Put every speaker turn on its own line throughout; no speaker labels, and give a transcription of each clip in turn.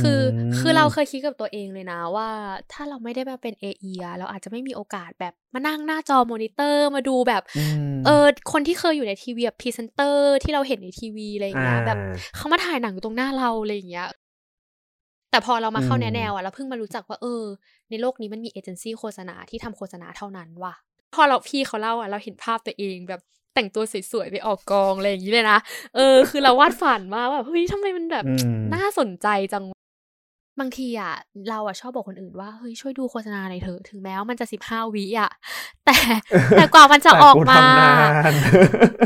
คือคือเราเคยคิดกับตัวเองเลยนะว่า ถ้าเราไม่ได้มาเป็น AE อะเราอาจจะไม่มีโอกาสแบบมานั่งหน้าจอมอนิเตอร์มาดูแบบเออคนที่เคยอยู่ในทีวีแบบพรีเซนเตอร์ที่เราเห็นในทีวีอะไรอย่างเงี้ยแบบเขามาถ่ายหนังอยู่ตรงหน้าเราอะไรอย่างเงี้ยแต่พอเรามาเข้าแนะแนวอะเราเพิ่งมารู้จักว่าเออ ในโลกนี้มันมีเอเจนซี่โฆษณาที่ทำโฆษณาเท่านั้นว่ะพอเราพี่เขาเล่าอะเราเห็นภาพตัวเองแบบแต่งตัวสวยๆไปออกกองอะไรอย่างนี้เลยนะ เออ คือเราวาดฝันมาแบบเฮ้ยทำไมมันแบบน่าสนใจจัง บางทีอะเราอะชอบบอกคนอื่นว่าเฮ้ยช่วยดูโฆษณาหน่อยเถอะถึงแม้ว่ามันจะสิบห้าวิอะ แต่แต่กว่ามันจะออกมา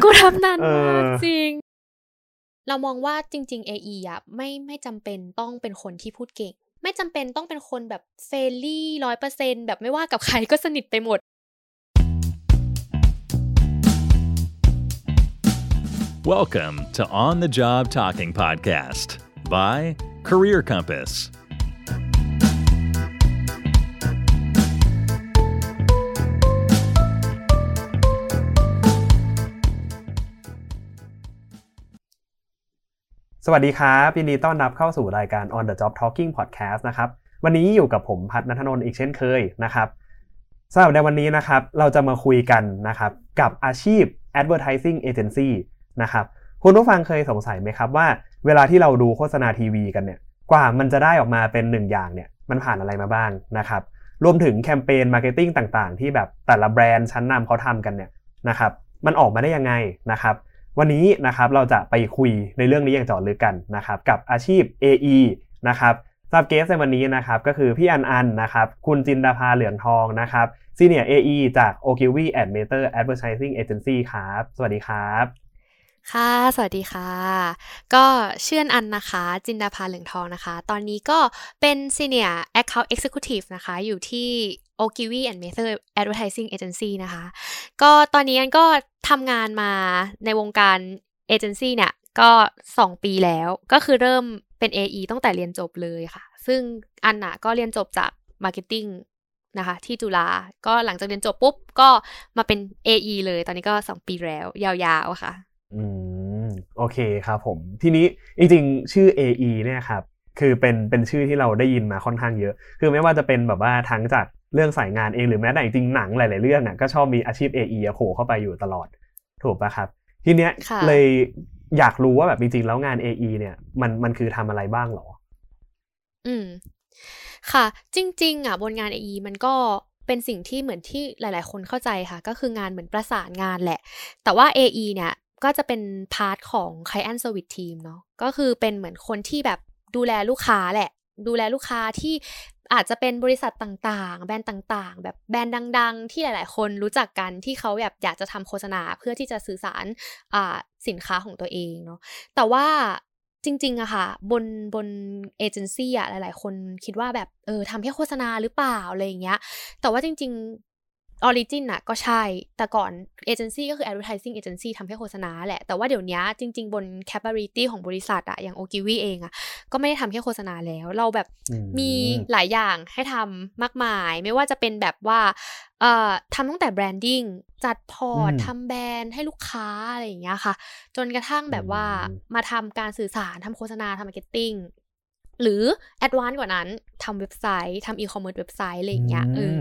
กูทำนานมากจริง เรามองว่าจริง ๆ AE อะไม่ไม่จำเป็นต้องเป็นคนที่พูดเก่ง ไม่จำเป็นต้องเป็นคนแบบเฟรนลี่ร้อยเปอร์เซ็นแบบไม่ว่ากับใครก็สนิทไปหมด
Welcome to On the Job Talking Podcast by Career Compass.
สวัสดีครับยินดีต้อนรับเข้าสู่รายการ On the Job Talking Podcast นะครับวันนี้อยู่กับผมพัฒนัทนนท์อีกเช่นเคยนะครับสำหรับในวันนี้นะครับเราจะมาคุยกันนะครับกับอาชีพ Advertising Agency นะครับคุณผู้ฟังเคยสงสัยไหมครับว่า เวลาที่เราดูโฆษณาทีวีกันเนี่ยกว่ามันจะได้ออกมาเป็นหนึ่งอย่างเนี่ยมันผ่านอะไรมาบ้างนะครับรวมถึงแคมเปญ marketing ต่างๆ ที่แบบแต่ละแบรนด์ชั้นนำเขาทำกันเนี่ยนะครับมันออกมาได้ยังไงนะครับ วันนี้นะครับเราจะไปคุยในเรื่องนี้อย่างเจาะลึกกันนะครับกับอาชีพ AE นะครับสำหรับ guest ในวันนี้นะครับก็คือพี่อันอันนะครับคุณจินดาภาเหลืองทองนะครับซีเนียร์ AE จาก Ogilvy and Meter Advertising Agency ครับ สวัสดีครับ
ค่ะ สวัสดีค่ะ ก็เชื่อนอันนะคะ จินดาภาเหลืองทองนะคะ ตอนนี้ก็เป็น Senior Account Executive นะคะ อยู่ที่ o g i w i and Method Advertising Agency นะคะ ก็ตอนนี้อันก็ทำงานมาในวงการเอเจนซี่เนี่ย ก็ 2 ปีแล้ว ก็คือเริ่มเป็น AE ตั้งแต่เรียนจบเลยค่ะ ซึ่งอันน่ะก็เรียนจบจาก Marketing นะคะ ที่จุฬาก็หลังจากเรียนจบปุ๊บ ก็มาเป็น AE เลย ตอนนี้ก็ 2 ปีแล้ว ยาวๆค่ะ
อืม โอเคครับผม ทีนี้จริงๆ ชื่อ AE เนี่ยครับคือเป็นเป็นชื่อที่เราได้ยินมาค่อนข้างเยอะ คือไม่ว่าจะเป็นแบบว่าทั้งจาก เรื่องสายงานเองหรือแม้แต่จริงหนังหลาย ๆ เรื่องอะก็ชอบมีอาชีพ AE โผล่เข้าไปอยู่ตลอดถูกปะครับ ทีเนี้ยเลยอยากรู้ว่าแบบจริง ๆ แล้วงาน AE เนี่ยมันมันคือทำอะไรบ้างหรอ
อืม ค่ะ จริง ๆ อะ บนงาน AE มันก็เป็นสิ่งที่เหมือนที่หลาย ๆ คนเข้าใจค่ะ ก็คืองานเหมือนประสานงานแหละ แต่ว่า AE เนี่ยก็จะเป็นพาร์ทของ Client Service Team เนาะก็คือเป็นเหมือนคนที่แบบดูแลลูกค้าแหละ ดูแลลูกค้าที่ อาจจะเป็นบริษัทต่างๆ แบรนด์ต่างๆ แบบแบรนด์ดัง ๆ ที่หลาย ๆ คนรู้จักกันที่เขาแบบอยากจะทำโฆษณาเพื่อที่จะสื่อสารสินค้าของตัวเองเนาะแต่ว่าจริงๆอะค่ะ บนบนเอเจนซี่อะหลาย ๆ คนคิดว่าแบบเออทำแค่โฆษณาหรือเปล่าอะไรอย่างเงี้ยแต่ว่าจริง origin อะก็ใช่ แต่ก่อนเอเจนซี่ก็คือ advertising agency ทำให้โฆษณาแหละ แต่ว่าเดี๋ยวนี้จริง ๆ บน capability ของบริษัทอะอย่างโอกิวีเองอะก็ไม่ได้ทำแค่โฆษณาแล้ว เราแบบมีหลายอย่างให้ทำมากมาย ไม่ว่าจะเป็นแบบว่าเอ่อทำตั้งแต่ brandingจัดพอร์ตทำแบรนด์ให้ลูกค้าอะไรอย่างเงี้ยค่ะ จนกระทั่งแบบว่ามาทำการสื่อสารทำโฆษณาทำ marketing หรือ advance กว่านั้นทำเว็บไซต์ทำอีคอมเมิร์ซเว็บไซต์อะไรอย่างเงี้ยเออ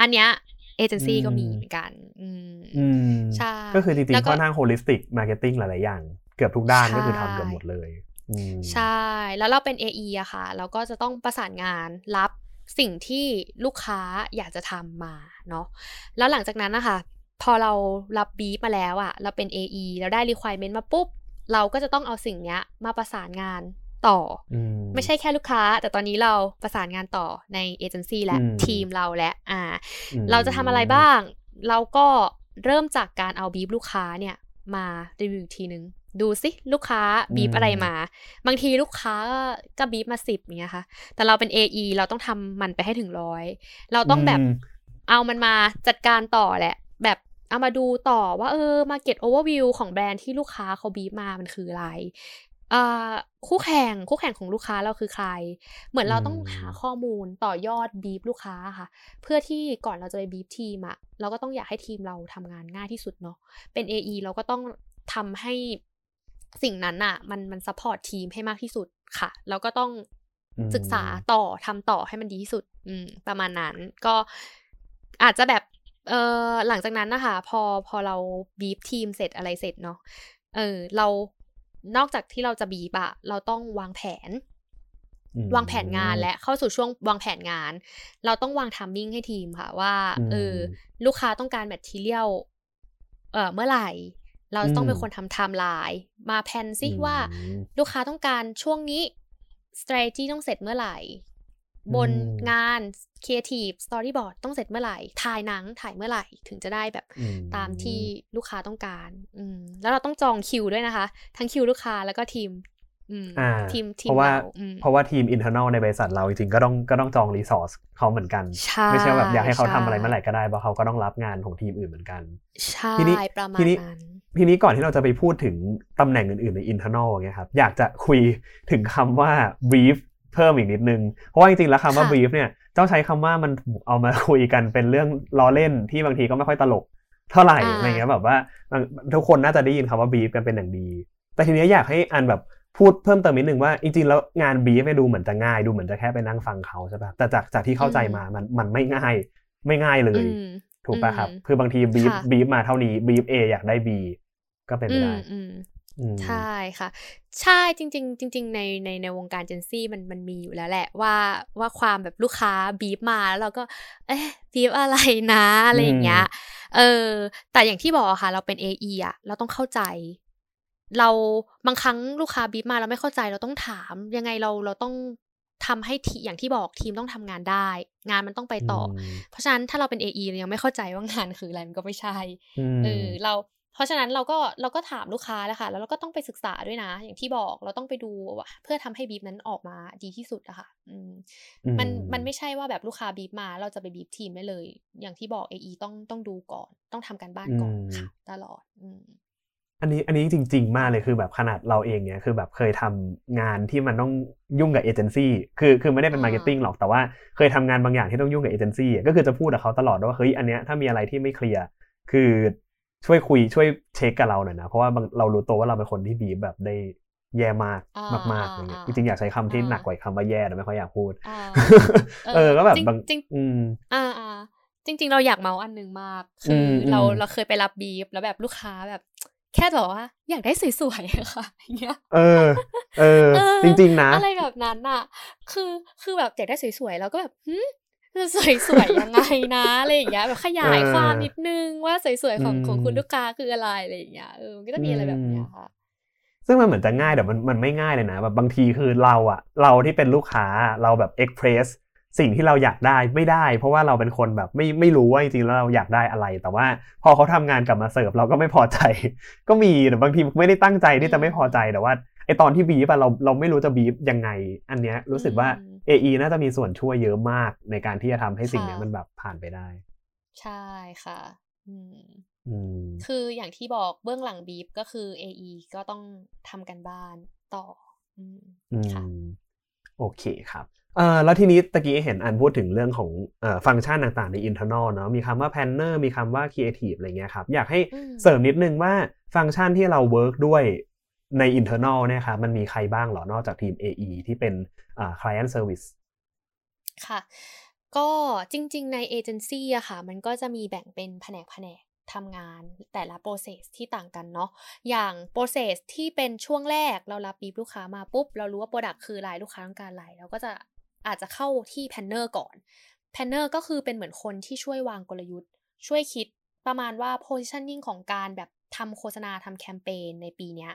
อันเนี้ย เอเจนซี่ก็มีเหมือนกัน อืมใช่
ก็คือจริงๆค่อนข้าง holistic marketing หลายๆอย่าง เกือบทุกด้านก็คือทำเกือบหมดเลย
ใช่ แล้วเราเป็น AE อะค่ะ เราก็จะต้องประสานงานรับสิ่งที่ลูกค้าอยากจะทำมาเนาะแล้วหลังจากนั้นนะคะพอเรารับบีฟมาแล้วอะเราเป็น AE แล้วได้ requirement มาปุ๊บ เราก็จะต้องเอาสิ่งเนี้ยมาประสานงาน ต่อ ไม่ใช่แค่ลูกค้า แต่ตอนนี้เราประสานงานต่อในเอเจนซี่และทีมเราและอ่า เราจะทำอะไรบ้าง เราก็เริ่มจากการเอาบีบลูกค้าเนี่ยมารีวิวทีนึงดูสิลูกค้าบีบอะไรมา บางทีลูกค้าก็บีบมาสิบอย่างเงี้ยค่ะ แต่เราเป็น AE เราต้องทำมันไปให้ถึงร้อยเราต้องแบบเอามันมาจัดการต่อแหละ แบบเอามาดูต่อว่าเออมาเก็ตโอเวอร์วิวของแบรนด์ที่ลูกค้าเขาบีบมามันคืออะไร คู่แข่งคู่แข่งของลูกค้าเราคือใคร เหมือนเราต้องหาข้อมูลต่อยอดบีบลูกค้าค่ะ เพื่อที่ก่อนเราจะไปบีบทีมอะเราก็ต้องอยากให้ทีมเราทำงานง่ายที่สุดเนาะเป็น AE เราก็ต้องทำให้สิ่งนั้นอะมันมัน support ทีมให้มากที่สุดค่ะ แล้วก็ต้องศึกษาต่อทำต่อให้มันดีที่สุด อืม ประมาณนั้นก็อาจจะแบบเออหลังจากนั้นนะคะ พอพอเราบีบทีมเสร็จอะไรเสร็จเนาะเออเรา นอกจากที่เราจะบีบอะเราต้องวางแผน วางแผนงานและเข้าสู่ช่วงวางแผนงาน เราต้องวาง timing ให้ทีมค่ะว่าเออลูกค้าต้องการ material เออเมื่อไหร่เราต้องเป็นคนทำไทม์ไลน์มา plan ซิว่าลูกค้าต้องการช่วงนี้ strategy ต้องเสร็จเมื่อไหร่ บนงาน creative storyboard ต้องเสร็จเมื่อไหร่ถ่ายหนังถ่ายเมื่อไหร่ถึงจะได้แบบตามที่ลูกค้าต้องการอืมแล้วเราต้องจองคิวด้วยนะคะ ทั้งคิวลูกค้าแล้วก็ทีมทีมทีม
เพราะว่าเพราะว่าทีม internal ในบริษัทเราจริงๆก็ต้องก็ต้องจอง resourceเขาเหมือนกัน ไม่ใช่แบบอยากให้เขาทำอะไรเมื่อไหร่ก็ได้เพราะเขาก็ต้องรับงานของทีมอื่นเหมือนกัน
ใช่ประมาณนั้น
ทีนี้ก่อนที่เราจะไปพูดถึงตำแหน่งอื่นๆในอินเทอร์เนลเงี้ยครับอยากจะคุยถึงคำว่า brief เพิ่มอีกนิดนึง เพราะว่าจริงๆแล้วคำว่า brief เนี่ย เจ้าใช้คำว่ามันเอามาคุยกันเป็นเรื่องล้อเล่นที่บางทีก็ไม่ค่อยตลกเท่าไหร่อะไรเงี้ยแบบว่าทุกคนน่าจะได้ยินคำว่า brief กันเป็นอย่างดี แต่ทีนี้อยากให้อันแบบพูดเพิ่มเติมนิดนึงว่าจริงๆแล้วงานบีฟดูเหมือนจะง่ายดูเหมือนจะแค่ไปนั่งฟังเขาใช่ป่ะแต่จากจากที่เข้าใจมามันมันไม่ง่ายไม่ง่ายเลย ถูกป่ะครับ คือบางทีบีฟบีฟมาเท่านี้บีฟเออยากได้บีก็เป็นไปได้
ใช่ค่ะ ใช่จริง ๆ จริง ๆ ในในในวงการเจนซี่มันมันมีอยู่แล้วแหละว่าว่าความแบบลูกค้าบีฟมาแล้วเราก็ เอ๊ะบีฟอะไรนะอะไรอย่างเงี้ยเออ แต่อย่างที่บอกค่ะ เราเป็น AE อะ เราต้องเข้าใจ เราบางครั้งลูกค้าบีบมาเราไม่เข้าใจเราต้องถาม ยังไงเราเราต้องทำให้ทีอย่างที่บอกทีมต้องทำงานได้ งานมันต้องไปต่อ เพราะฉะนั้นถ้าเราเป็น AE เรายังไม่เข้าใจว่างานคืออะไรมันก็ไม่ใช่เออเรา เพราะฉะนั้นเราก็เราก็ถามลูกค้าแล้วค่ะ แล้วเราก็ต้องไปศึกษาด้วยนะ อย่างที่บอกเราต้องไปดูเพื่อทำให้บีบนั้นออกมาดีที่สุดอะค่ะอืมมันมันไม่ใช่ว่าแบบลูกค้าบีบมาเราจะไปบีบทีมได้เลย อย่างที่บอก AE ต้องต้องดูก่อน ต้องทำการบ้านก่อนค่ะตลอดอืม
อันนี้อันนี้จริง ๆ มากเลยคือแบบขนาดเราเองเนี่ยคือแบบเคยทำงานที่มันต้องยุ่งกับเอเจนซี่คือคือไม่ได้เป็น marketing หรอกแต่ว่าเคยทำงานบางอย่างที่ต้องยุ่งกับเอเจนซี่ก็คือจะพูดกับเขาตลอดว่าเฮ้ยอันเนี้ยถ้ามีอะไรที่ไม่ clear คือ ช่วยคุยช่วยเช็คกับเราหน่อยนะเพราะว่าเรารู้ตัวว่าเราเป็นคนที่บีแบบได้แย่มากมากๆอย่างเงี้ยจริงๆอยากใช้คำที่หนักกว่าคำว่าแย่แต่ไม่ค่อยอยากพูดเออก็แบบบาง
จริงอ่าอ่าจริง ๆ เราอยากเมาท์อันหนึ่งมากคือเราเราเคยไปรับบีฟแล้วแบบลูกค้าแบบ แค่บอกว่าอยากได้สวยๆค่ะอย่างเงี้ย
เออ เออ จริง ๆ นะ
อะไรแบบนั้นอะ คือคือแบบอยากได้สวยๆแล้วก็แบบ หืมจะสวยๆยังไงนะอะไรอย่างเงี้ยแบบขยายความนิดนึงว่าสวยๆของของคุณลูกค้าคืออะไรอะไรอย่างเงี้ยเออก็จะมีอะไรแบบเนี้ยค่ะ
ซึ่งมันเหมือนจะง่ายแต่มันมันไม่ง่ายเลยนะแบบบางทีคือเราอะเราที่เป็นลูกค้าเราแบบเอ็กเพรสสิ่งที่เราอยากได้ไม่ได้ เพราะว่าเราเป็นคนแบบไม่ไม่รู้ว่าจริงๆแล้วเราอยากได้อะไร แต่ว่าพอเขาทำงานกลับมาเสิร์ฟเราก็ไม่พอใจ ก็มีแต่บางทีไม่ได้ตั้งใจที่จะไม่พอใจแต่ว่าไอตอนที่บีบอะเราเราไม่รู้จะบีบยังไง อันเนี้ยรู้สึกว่า AE น่าจะมีส่วนช่วยเยอะมากในการที่จะทำให้สิ่งนี้มันแบบผ่านไปได้
ใช่ค่ะอืมคืออย่างที่บอกเบื้องหลังบีบก็คือ AE ก็ต้องทำกันบ้านต่ออืม
ค่ะโอเคครับเอ่อแล้วทีนี้ตะกี้เห็นอันพูดถึงเรื่องของเอ่อฟังก์ชันต่างๆ ใน internal เนาะมีคำว่า planner มีคำว่า creative อะไรเงี้ยครับ อยากให้เสริมนิดนึงว่าฟังก์ชันที่เรา work ด้วย ใน internal เนี่ยครับมันมีใครบ้างหรอนอกจากทีม AE ที่เป็น client service
ค่ะ ก็จริง ๆ ในเอเจนซี่อะค่ะ มันก็จะมีแบ่งเป็นแผนกแผนกทำงานแต่ละ process ที่ต่างกันเนาะ อย่าง process ที่เป็นช่วงแรกเรารับบีบลูกค้ามาปุ๊บ เรารู้ว่า product คืออะไรลูกค้าต้องการอะไรเราก็จะอาจจะเข้าที่ planner ก่อน planner ก็คือเป็นเหมือนคนที่ช่วยวางกลยุทธ์ ช่วยคิดประมาณว่า positioning ของการแบบทำโฆษณาทำแคมเปญในปีนี้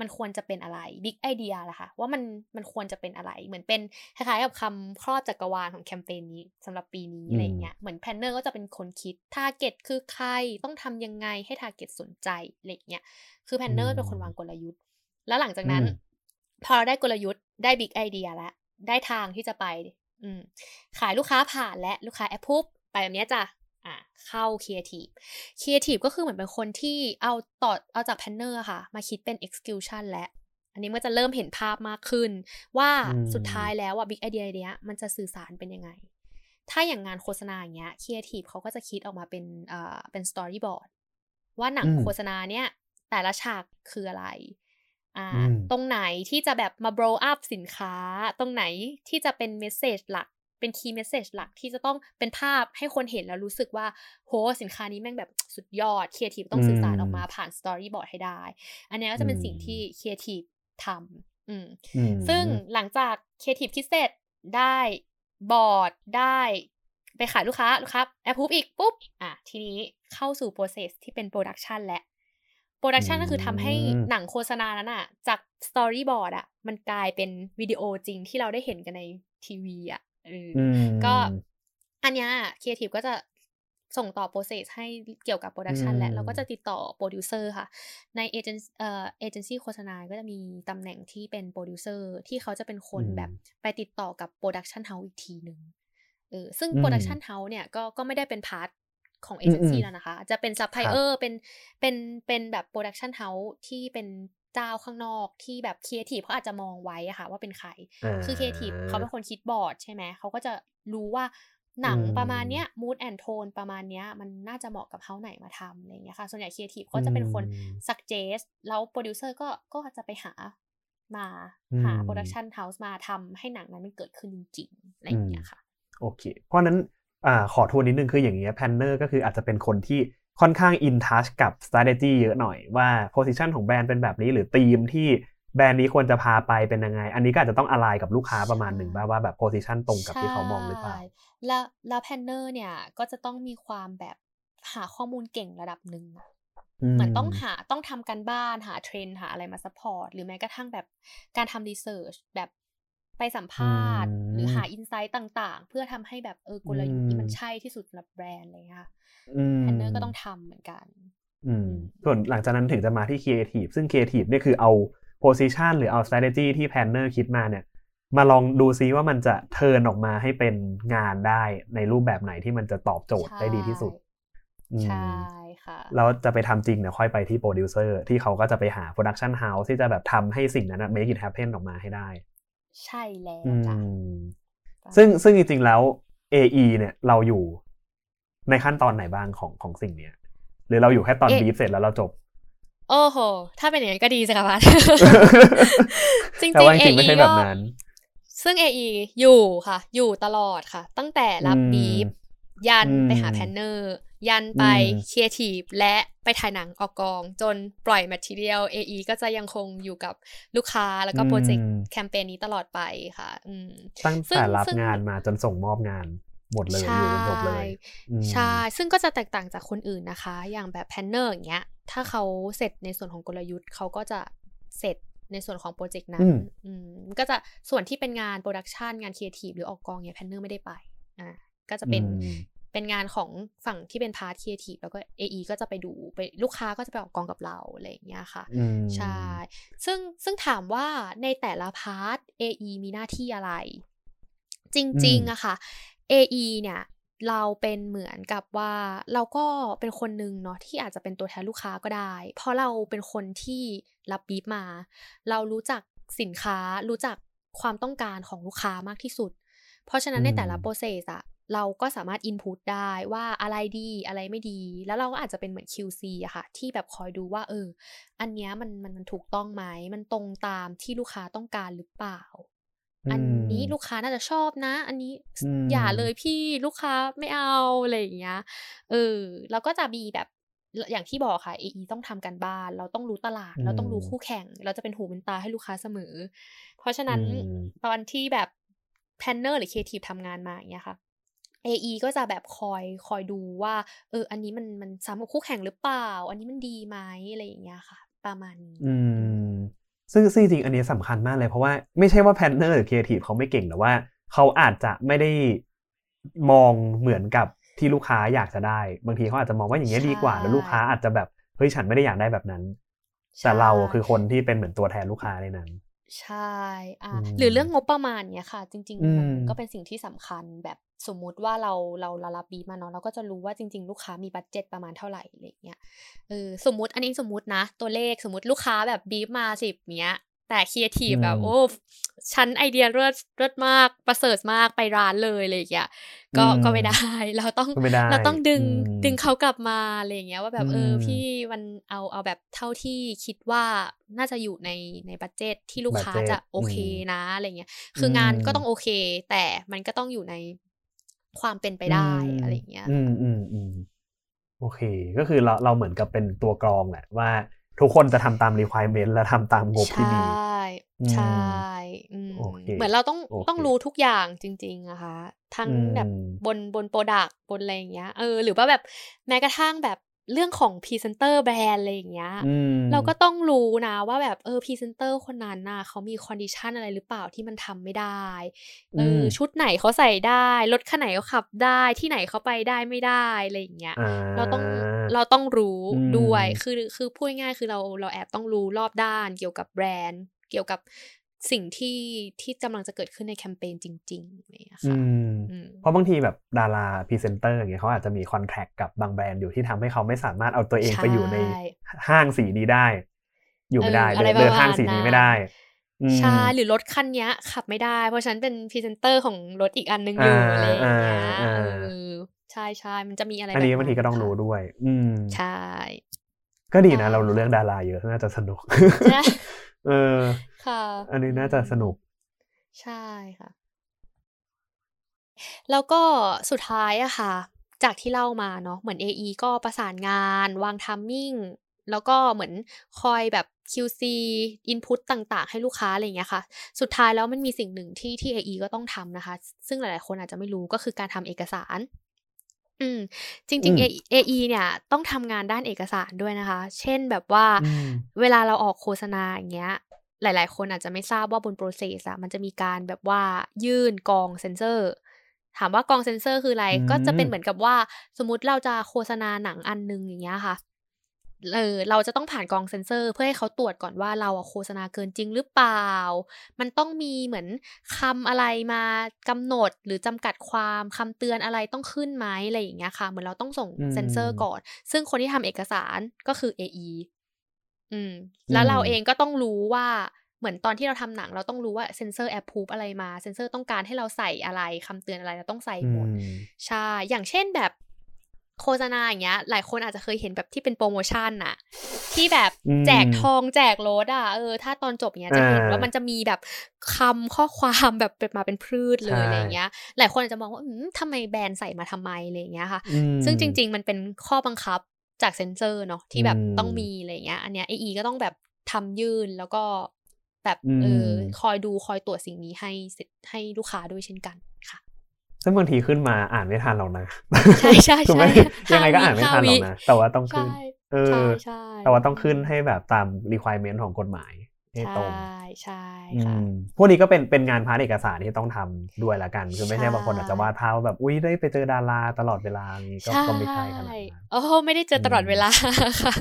มันควรจะเป็นอะไร big idea ล่ะค่ะว่ามันมันควรจะเป็นอะไร เหมือนเป็นคล้ายๆกับคำครอบจักรวาลของแคมเปญนี้สำหรับปีนี้อะไรเงี้ยเหมือน planner ก็จะเป็นคนคิด target คือใครต้องทำยังไงให้ target สนใจอะไรเงี้ยคือ planner เป็นคนวางกลยุทธ์ แล้วหลังจากนั้น พอเราได้กลยุทธ์ได้ big idea แล้วได้ทางที่จะไป อืมขายลูกค้าผ่านและลูกค้าแอปพุบไปแบบนี้จ้ะ อะเข้าครีเอทีฟครีเอทีฟก็คือเหมือนเป็นคนที่เอาต่อเอาจาก planner ค่ะ มาคิดเป็น execution และ อันนี้มันจะเริ่มเห็นภาพมากขึ้น ว่าสุดท้ายแล้วอะ big idea เนี้ยมันจะสื่อสารเป็นยังไง ถ้าอย่างงานโฆษณาอย่างเงี้ยครีเอทีฟเขาก็จะคิดออกมาเป็นเอ่อเป็น storyboardว่าหนังโฆษณาเนี้ยแต่ละฉากคืออะไรอ่า
อืม
ตรงไหนที่จะแบบมา blow up สินค้า ตรงไหนที่จะเป็น message หลัก เป็น key message หลักที่จะต้องเป็นภาพให้คนเห็นแล้วรู้สึกว่าโหสินค้านี้แม่งแบบสุดยอด creative ต้องสื่อสารออกมาผ่าน storyboard ให้ได้ อันเนี้ยก็จะเป็นสิ่งที่ creative ทำอืม
อืม
ซึ่งหลังจาก creative คิดเสร็จได้บอร์ดได้ไปขายลูกค้าลูกค้าแอปพูบอีกปุ๊บอะทีนี้เข้าสู่ process ที่เป็น production และ production ก็คือทำให้หนังโฆษณานั้นอะจาก storyboard อะมันกลายเป็นวิดีโอจริงที่เราได้เห็นกันในทีวีอะ เอออ
อืม
ก็อันเนี้ย creative ก็จะส่งต่อ process ให้เกี่ยวกับ production
อืม
และเราก็จะติดต่อ producer ค่ะ ในเอเจนเอ่อเอเจนซี่โฆษณาก็จะมีตำแหน่งที่เป็น producer ที่เขาจะเป็นคน
อืม
แบบไปติดต่อกับ production house อีกทีหนึ่งเออซึ่ง
อืม
production house เนี่ยก็ก็ไม่ได้เป็น part ของเอเจนซี่
อืม
แล้วนะคะ จะเป็นซัพพลายเออร์เป็นเป็นเป็นแบบ production house ที่เป็น เจ้าข้างนอกที่แบบครีเอทีฟเขาอาจจะมองไว้อะค่ะ ว่าเป็นใคราคือครีเอทีฟเขาเป็นคนคิดบอร์ดใช่ไหมเขาก็จะรู้ว่าหนัง
อืม
ประมาณเนี้ย mood and tone ประมาณเนี้ย มันน่าจะเหมาะกับเฮาไหนมาทำอะไรอย่างเงี้ยค่ะ ส่วนใหญ่ครีเอทีฟเขาจะเป็นคน
อืม
suggest แล้วโปรดิวเซอร์ก็ก็จะไปหามา
อืม
หา production house มาทำให้หนังนั้นมันเกิดขึ้นจริงๆอะไรอย่างเงี้ยค่ะ
โอเค เพราะฉะนั้นอ่าขอทวนนิดนึงคืออย่างเงี้ย planner ก็คืออาจจะเป็นคนที่ ค่อนข้าง in touch กับ strategy เยอะหน่อยว่า position ของแบรนด์เป็นแบบนี้หรือธีมที่แบรนด์นี้ควรจะพาไปเป็นยังไง อันนี้ก็อาจจะต้องอะไรกับลูกค้าประมาณหนึ่งบ้างว่าแบบ position ตรงกับที่เขามองหรือเปล่า
ใช่แล้วแล้ว planner เนี่ยก็จะต้องมีความแบบหาข้อมูลเก่งระดับหนึ่งอะเหมือนต้องหาต้องทำการบ้านหาเทรนด์หาอะไรมา support หรือแม้กระทั่งแบบการทำ research แบบ ไปสัมภาษณ์
อืม
หรือหา insight ต่างๆ เพื่อทำให้แบบเออกลยุทธ์
อืม
ที่มันใช่ที่สุดสำหรับแบรนด์อะไรเลยค่ะ
อืม
planner ก็ต้องทำเหมือนกัน
อืมส่วนหลังจากนั้นถึงจะมาที่ creative ซึ่ง creative เนี่ยคือเอา position หรือเอา strategy ที่ planner คิดมาเนี่ย มาลองดูซิว่ามันจะ turn ออกมาให้เป็นงานได้ในรูปแบบไหนที่มันจะตอบโจทย์ได้ดีที่สุดอืม
ใช่ค่ะ
แล้วจะไปทำจริงเนี่ยค่อยไปที่โปรดิวเซอร์ที่เขาก็จะไปหา production house ที่จะแบบทำให้สิ่งนั้นนะ make it happen ออกมาให้ได้
ใช่แล้ว
อืม
จ้ะ
ซึ่งซึ่งจริงๆแล้ว AE เนี่ยเราอยู่ในขั้นตอนไหนบ้างของของสิ่งเนี้ย หรือเราอยู่แค่ตอนบีฟเสร็จแล้วเราจบ
โอ้โห ถ้าเป็นอย่างนั้นก็ดีสิคะพัดจริง
แต่ว่าจริงๆไม่
AE
ใช่แบบ
ก็
นั้น
ซึ่ง AE อยู่ค่ะ อยู่ตลอดค่ะ ตั้งแต่รับ
อืม
บีฟยัน
อืม
ไปหา plannerอร์ ยันไป
อืม
ครีเอทีฟและไปถ่ายหนังออกกอง จนปล่อย material AE ก็จะยังคงอยู่กับลูกค้าแล้วก็โปรเจกต์แคมเปญนี้ตลอดไปค่ะอืม
ซึ่ง
ซึ่
งตั้
งแต่
รับ
งา
นมาจนส่งมอบงานหมดเลยอยู่จนจบเลยอืม
ใช่ ซึ่งก็จะแตกต่างจากคนอื่นนะคะ อย่างแบบ planner อย่างเงี้ย ถ้าเขาเสร็จในส่วนของกลยุทธ์เขาก็จะเสร็จในส่วนของโปรเจกต์นั้น
อืม
อืมก็จะส่วนที่เป็นงาน production งานครีเอทีฟหรือออกกองเนี่ย planner ไม่ได้ไปอ่าก็จะเป็น
อืม
เป็นงานของฝั่งที่เป็น part ครีเอทีฟแล้วก็ AE ก็จะไปดูไปลูกค้าก็จะไปออกกองกับเราอะไรอย่างเงี้ยค่ะ
อืม
ใช่ซึ่งซึ่งถามว่าในแต่ละพาร์ท AE มีหน้าที่อะไร จริงๆอะค่ะ AE เนี่ยเราเป็นเหมือนกับว่าเราก็เป็นคนหนึ่งเนาะที่อาจจะเป็นตัวแทนลูกค้าก็ได้ เพราะเราเป็นคนที่รับบีฟมา เรารู้จักสินค้ารู้จักความต้องการของลูกค้ามากที่สุด เพราะฉะนั้นในแต่ละ
อืม
โปรเซสอะ เราก็สามารถอินพุตได้ว่าอะไรดีอะไรไม่ดี แล้วเราก็อาจจะเป็นเหมือน QC อะค่ะ ที่แบบคอยดูว่า เออ อันเนี้ยมันมันมันถูกต้องไหม มันตรงตามที่ลูกค้าต้องการหรือเปล่า อันนี้ลูกค้าน่าจะชอบนะ อันนี้
อืม
อย่าเลยพี่ลูกค้าไม่เอาอะไรอย่างเงี้ยเออเราก็จะมีแบบอย่างที่บอกค่ะ AE ต้องทำการบ้าน เราต้องรู้ตลาด เราต้องรู้คู่แข่ง เราจะเป็นหูเป็นตาให้ลูกค้าเสมอ เพราะฉะนั้น
อืม
ตอนที่แบบ planner หรือครีเอทีฟทำงานมาอย่างเงี้ยค่ะ AE ก็จะแบบคอยคอยดูว่า เออ อันนี้มันมันซ้ำกับคู่แข่งหรือเปล่า อันนี้มันดีไหมอะไรอย่างเงี้ยค่ะ ประมาณนี้
อืมซึ่งซึ่งจริงๆอันนี้สำคัญมากเลยเพราะว่าไม่ใช่ว่า planner หรือครีเอทีฟเขาไม่เก่งแต่ว่า เขาอาจจะไม่ได้มองเหมือนกับที่ลูกค้าอยากจะได้ บางทีเขาอาจจะมองว่าอย่างเงี้ยดีกว่า
ใช่
แล้วลูกค้าอาจจะแบบเฮ้ยฉันไม่ได้อยากได้แบบนั้น แต่เราคือคนที่เป็นเหมือนตัวแทนลูกค้าในนั้น
ใช่อ่า
อืม
หรือเรื่องงบประมาณเนี้ยค่ะ จริงๆ
อื
ๆ
ม
มันก็เป็นสิ่งที่สำคัญแบบ สมมุติว่าเราเราเรารับบีฟมาเนาะเราก็จะรู้ว่าจริง ๆ ลูกค้ามี budget ประมาณเท่าไหร่อะไรอย่างเงี้ยเออสมมติอันนี้สมมตินะ ตัวเลขสมมติลูกค้าแบบบีฟมาสิบเนี้ย แต่ครีเอทีฟ
อืม
แบบโอ้ฉันไอเดียเลิศเลิศมากประเสริฐมากไปร้านเลยอะไรอย่างเงี้ยก็
อืม
ก็ไม่ได้ เราต้อง
ก็ไม่ได้
เราต้องดึง
อืม
ดึงเขากลับมาอะไรอย่างเงี้ยว่าแบบเอออ
ม
พี่มันเอาเอาแบบเท่าที่คิดว่าน่าจะอยู่ในในบัตเจตที่ลูกค้า
บัดเจต
จะโอเค
อืม
นะอะไรเงี้ยคืองาน
อืม
ก็ต้องโอเค แต่มันก็ต้องอยู่ใน ความเป็นไปได้อะไรอย่างเงี้ย
อืมอืมอืมโอเค ก็คือเราเราเหมือนกับเป็นตัวกรองแหละว่าทุกคนจะทำตาม requirement และทำตามงบที่มี
ใช่
อืม
ใช่อืม
โอเค
เหมือนเราต้อง
โอเค
ต้องรู้ทุกอย่างจริงๆอะคะทั้ง
อืม
แบบบนบน product บนอะไรอย่างเงี้ยเออหรือว่าแบบแม้กระทั่งแบบ เรื่องของพรีเซนเตอร์แบรนด์อะไรอย่างเงี้ย
อืม
เราก็ต้องรู้นะว่าแบบเออพรีเซนเตอร์คนนั้นน่ะเขามี condition อะไรหรือเปล่าที่มันทำไม่ได้เอออ
ม
ชุดไหนเขาใส่ได้รถคันไหนเขาขับได้ที่ไหนเขาไปได้ไม่ได้อะไรอย่างเงี้ย
อ่า
เราต้องเราต้องรู้
อืม
ด้วยคือคือพูดง่ายๆคือเราเราแอบต้องรู้รอบด้านเกี่ยวกับแบรนด์เกี่ยวกับ สิ่งที่ที่กำลังจะเกิดขึ้นในแคมเปญจริงๆอะไรอย่างเงี้ยค่ะอื
ม
อืม
เพราะบางทีแบบดาราพรีเซนเตอร์อย่างเงี้ยเขาอาจจะมี contract กับบางแบรนด์อยู่ที่ทำให้เขาไม่สามารถเอาตัวเองไปอยู่ใน
ใช่
ห้างสีนี้ได้ อยู่ไม่ได้
เอออะไร
เดินเดิน
ประมาณ
ห้างสีนี้ไม่ได้อืม
ใช่หรือรถคันเนี้ยขับไม่ได้ เพราะฉันเป็นพรีเซนเตอร์ของรถอีกอันนึงอยู่
อ่า
อะไรอย่างเงี้ย
อ่าอ่า
เออใช่ใช่มันจะมีอะไร
อันนี้
แบบ
บางทีก็ต้องรู้
ค่ะ
ด้วย อืม
ใช่
ก็ดีนะ
ใช่
เรารู้เรื่องดาราเยอะน่าจะสนุก
ใช่
เออ
ค่ะ
อันนี้น่าจะสนุก
ใช่ค่ะ แล้วก็สุดท้ายอะค่ะ จากที่เล่ามาเนาะเหมือน AE ก็ประสานงาน วางทัมมิ่งแล้วก็เหมือนคอยแบบ QC input ต่างๆ ให้ลูกค้าอะไรอย่างเงี้ยค่ะ สุดท้ายแล้วมันมีสิ่งหนึ่งที่ที่ AE ก็ต้องทำนะคะ ซึ่งหลายๆ คนอาจจะไม่รู้ก็คือการทำเอกสาร อืมจริง
อืม
ๆ AE เนี่ยต้องทำงานด้านเอกสารด้วยนะคะ เช่นแบบว่า
อืม
เวลาเราออกโฆษณาอย่างเงี้ย หลายๆ คนอาจจะไม่ทราบว่าบน process อะมันจะมีการแบบว่ายื่นกองเซนเซอร์ ถามว่ากองเซนเซอร์คืออะไร
อืม
ก็จะเป็นเหมือนกับว่าสมมุติเราจะโฆษณาหนังอันนึงอย่างเงี้ยค่ะ เออเราจะต้องผ่านกองเซนเซอร์เพื่อให้เขาตรวจก่อนว่าเราอะโฆษณาเกินจริงหรือเปล่า มันต้องมีเหมือนคำอะไรมากำหนดหรือจำกัดความคำเตือนอะไรต้องขึ้นไหมอะไรอย่างเงี้ยค่ะ เหมือนเราต้องส่ง
อืม
เซนเซอร์ก่อน ซึ่งคนที่ทำเอกสารก็คือ AE อืม แล้วเรา
อืม
เองก็ต้องรู้ว่าเหมือนตอนที่เราทำหนังเราต้องรู้ว่าเซนเซอร์แอปพูอะไรมาเซนเซอร์ต้องการให้เราใส่อะไรคำเตือนอะไรเราต้องใส่หมดอื
ม
ใช่อย่างเช่นแบบ โฆษณาอย่างเงี้ย หลายคนอาจจะเคยเห็นแบบที่เป็นโปรโมชั่นน่ะ ที่แบบ
อืม
แจกทองแจกรถอะเออถ้าตอนจบเนี้ยจะเห็น
อ่า
ว่ามันจะมีแบบคำข้อความแบบเป็นมาเป็นพืชเลย
ใช่
อะไรอย่างเงี้ย หลายคนอาจจะมองว่าอืมทำไมแบรนด์ใส่มาทำไมอะไรอย่างเงี้ยค่ะ
อืม
ซึ่งจริง ๆ มันเป็นข้อบังคับจากเซนเซอร์เนาะที่แบบ
อืม
ต้องมีอะไรอย่างเงี้ย อันเนี้ย AE ก็ต้องแบบทำยื่นแล้วก็แบบ
อืม
เออคอยดูคอยตรวจสิ่งนี้ให้เสร็จให้ลูกค้าด้วยเช่นกันค่ะ
ซึ่งบางทีขึ้นมาอ่านไม่ทันหรอกนะ
ใช่ใช่
ถูกไหม
ใช่
ยังไงก็อ่านไม่ทันหรอกนะ แต่ว่าต้องขึ้น
ใช่
เอ
ใช่
อ
ใช่
แต่ว่าต้องขึ้นให้แบบตาม requirement ของกฎหมายให้ตรง
ใช่ใช่
อื
ค่ะ
มพวกนี้ก็เป็นเป็นงานพาร์ทเอกสารที่ต้องทำด้วยละกัน คือไม่ใช่
ใช่
บางคนอาจจะวาดภาพว่าแบบอุ้ยได้ไปเจอดาราตลอดเวลาอย่างนี้ก็
ใช่
ก็ไม่ใช่ขนาดนั้น
โอ้ไม่ได้เจอตลอดเวลาค่ะ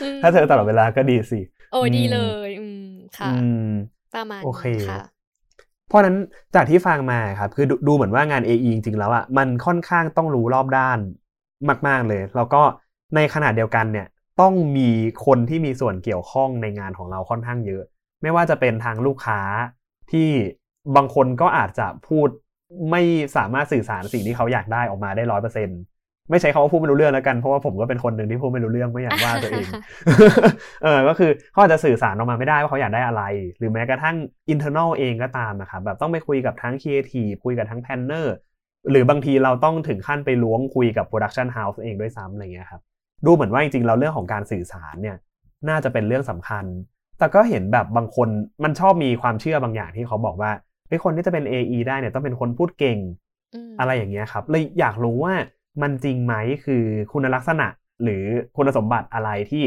อืม
ถ้าเจอตลอดเวลาก็ดีสิ
โอ้ย
อืม
ดีเลย อืมค่ะ
อืม
ประมาณ
โอเค
นี้ค่ะ
เพราะนั้นจากที่ฟังมาครับคือดูดูเหมือนว่างาน AE จริงๆแล้วอะมันค่อนข้างต้องรู้รอบด้านมาก ๆเลย แล้วก็ในขณะเดียวกันเนี่ยต้องมีคนที่มีส่วนเกี่ยวข้องในงานของเราค่อนข้างเยอะ ไม่ว่าจะเป็นทางลูกค้าที่บางคนก็อาจจะพูดไม่สามารถสื่อสารสิ่งที่เขาอยากได้ออกมาได้ร้อยเปอร์เซ็นต์ ไม่ใช้คำว่าพูดไม่รู้เรื่องแล้วกันเพราะว่าผมก็เป็นคนหนึ่งที่พูดไม่รู้เรื่องไม่อยากว่าตัวเองเออก็คือเขาอาจจะสื่อสารออกมาไม่ได้ว่าเขาอยากได้อะไร หรือแม้กระทั่ง internal เองก็ตามนะครับแบบต้องไปคุยกับทั้ง creative คุยกับทั้ง planner หรือบางทีเราต้องถึงขั้นไปล้วงคุยกับ production house เองด้วยซ้ำอะไรเงี้ยครับดูเหมือนว่าจริงๆเราเรื่องของการสื่อสารเนี่ยน่าจะเป็นเรื่องสำคัญ แต่ก็เห็นแบบบางคนมันชอบมีความเชื่อบางอย่างที่เขาบอกว่าเฮ้ยคนที่จะเป็น AE ได้เนี่ยต้องเป็นคนพูดเก่ง
ม
อะไรอย่างเงี้ยครับเลยอยากรู้ว่า มันจริงไหมคือคุณลักษณะหรือคุณสมบัติอะไรที่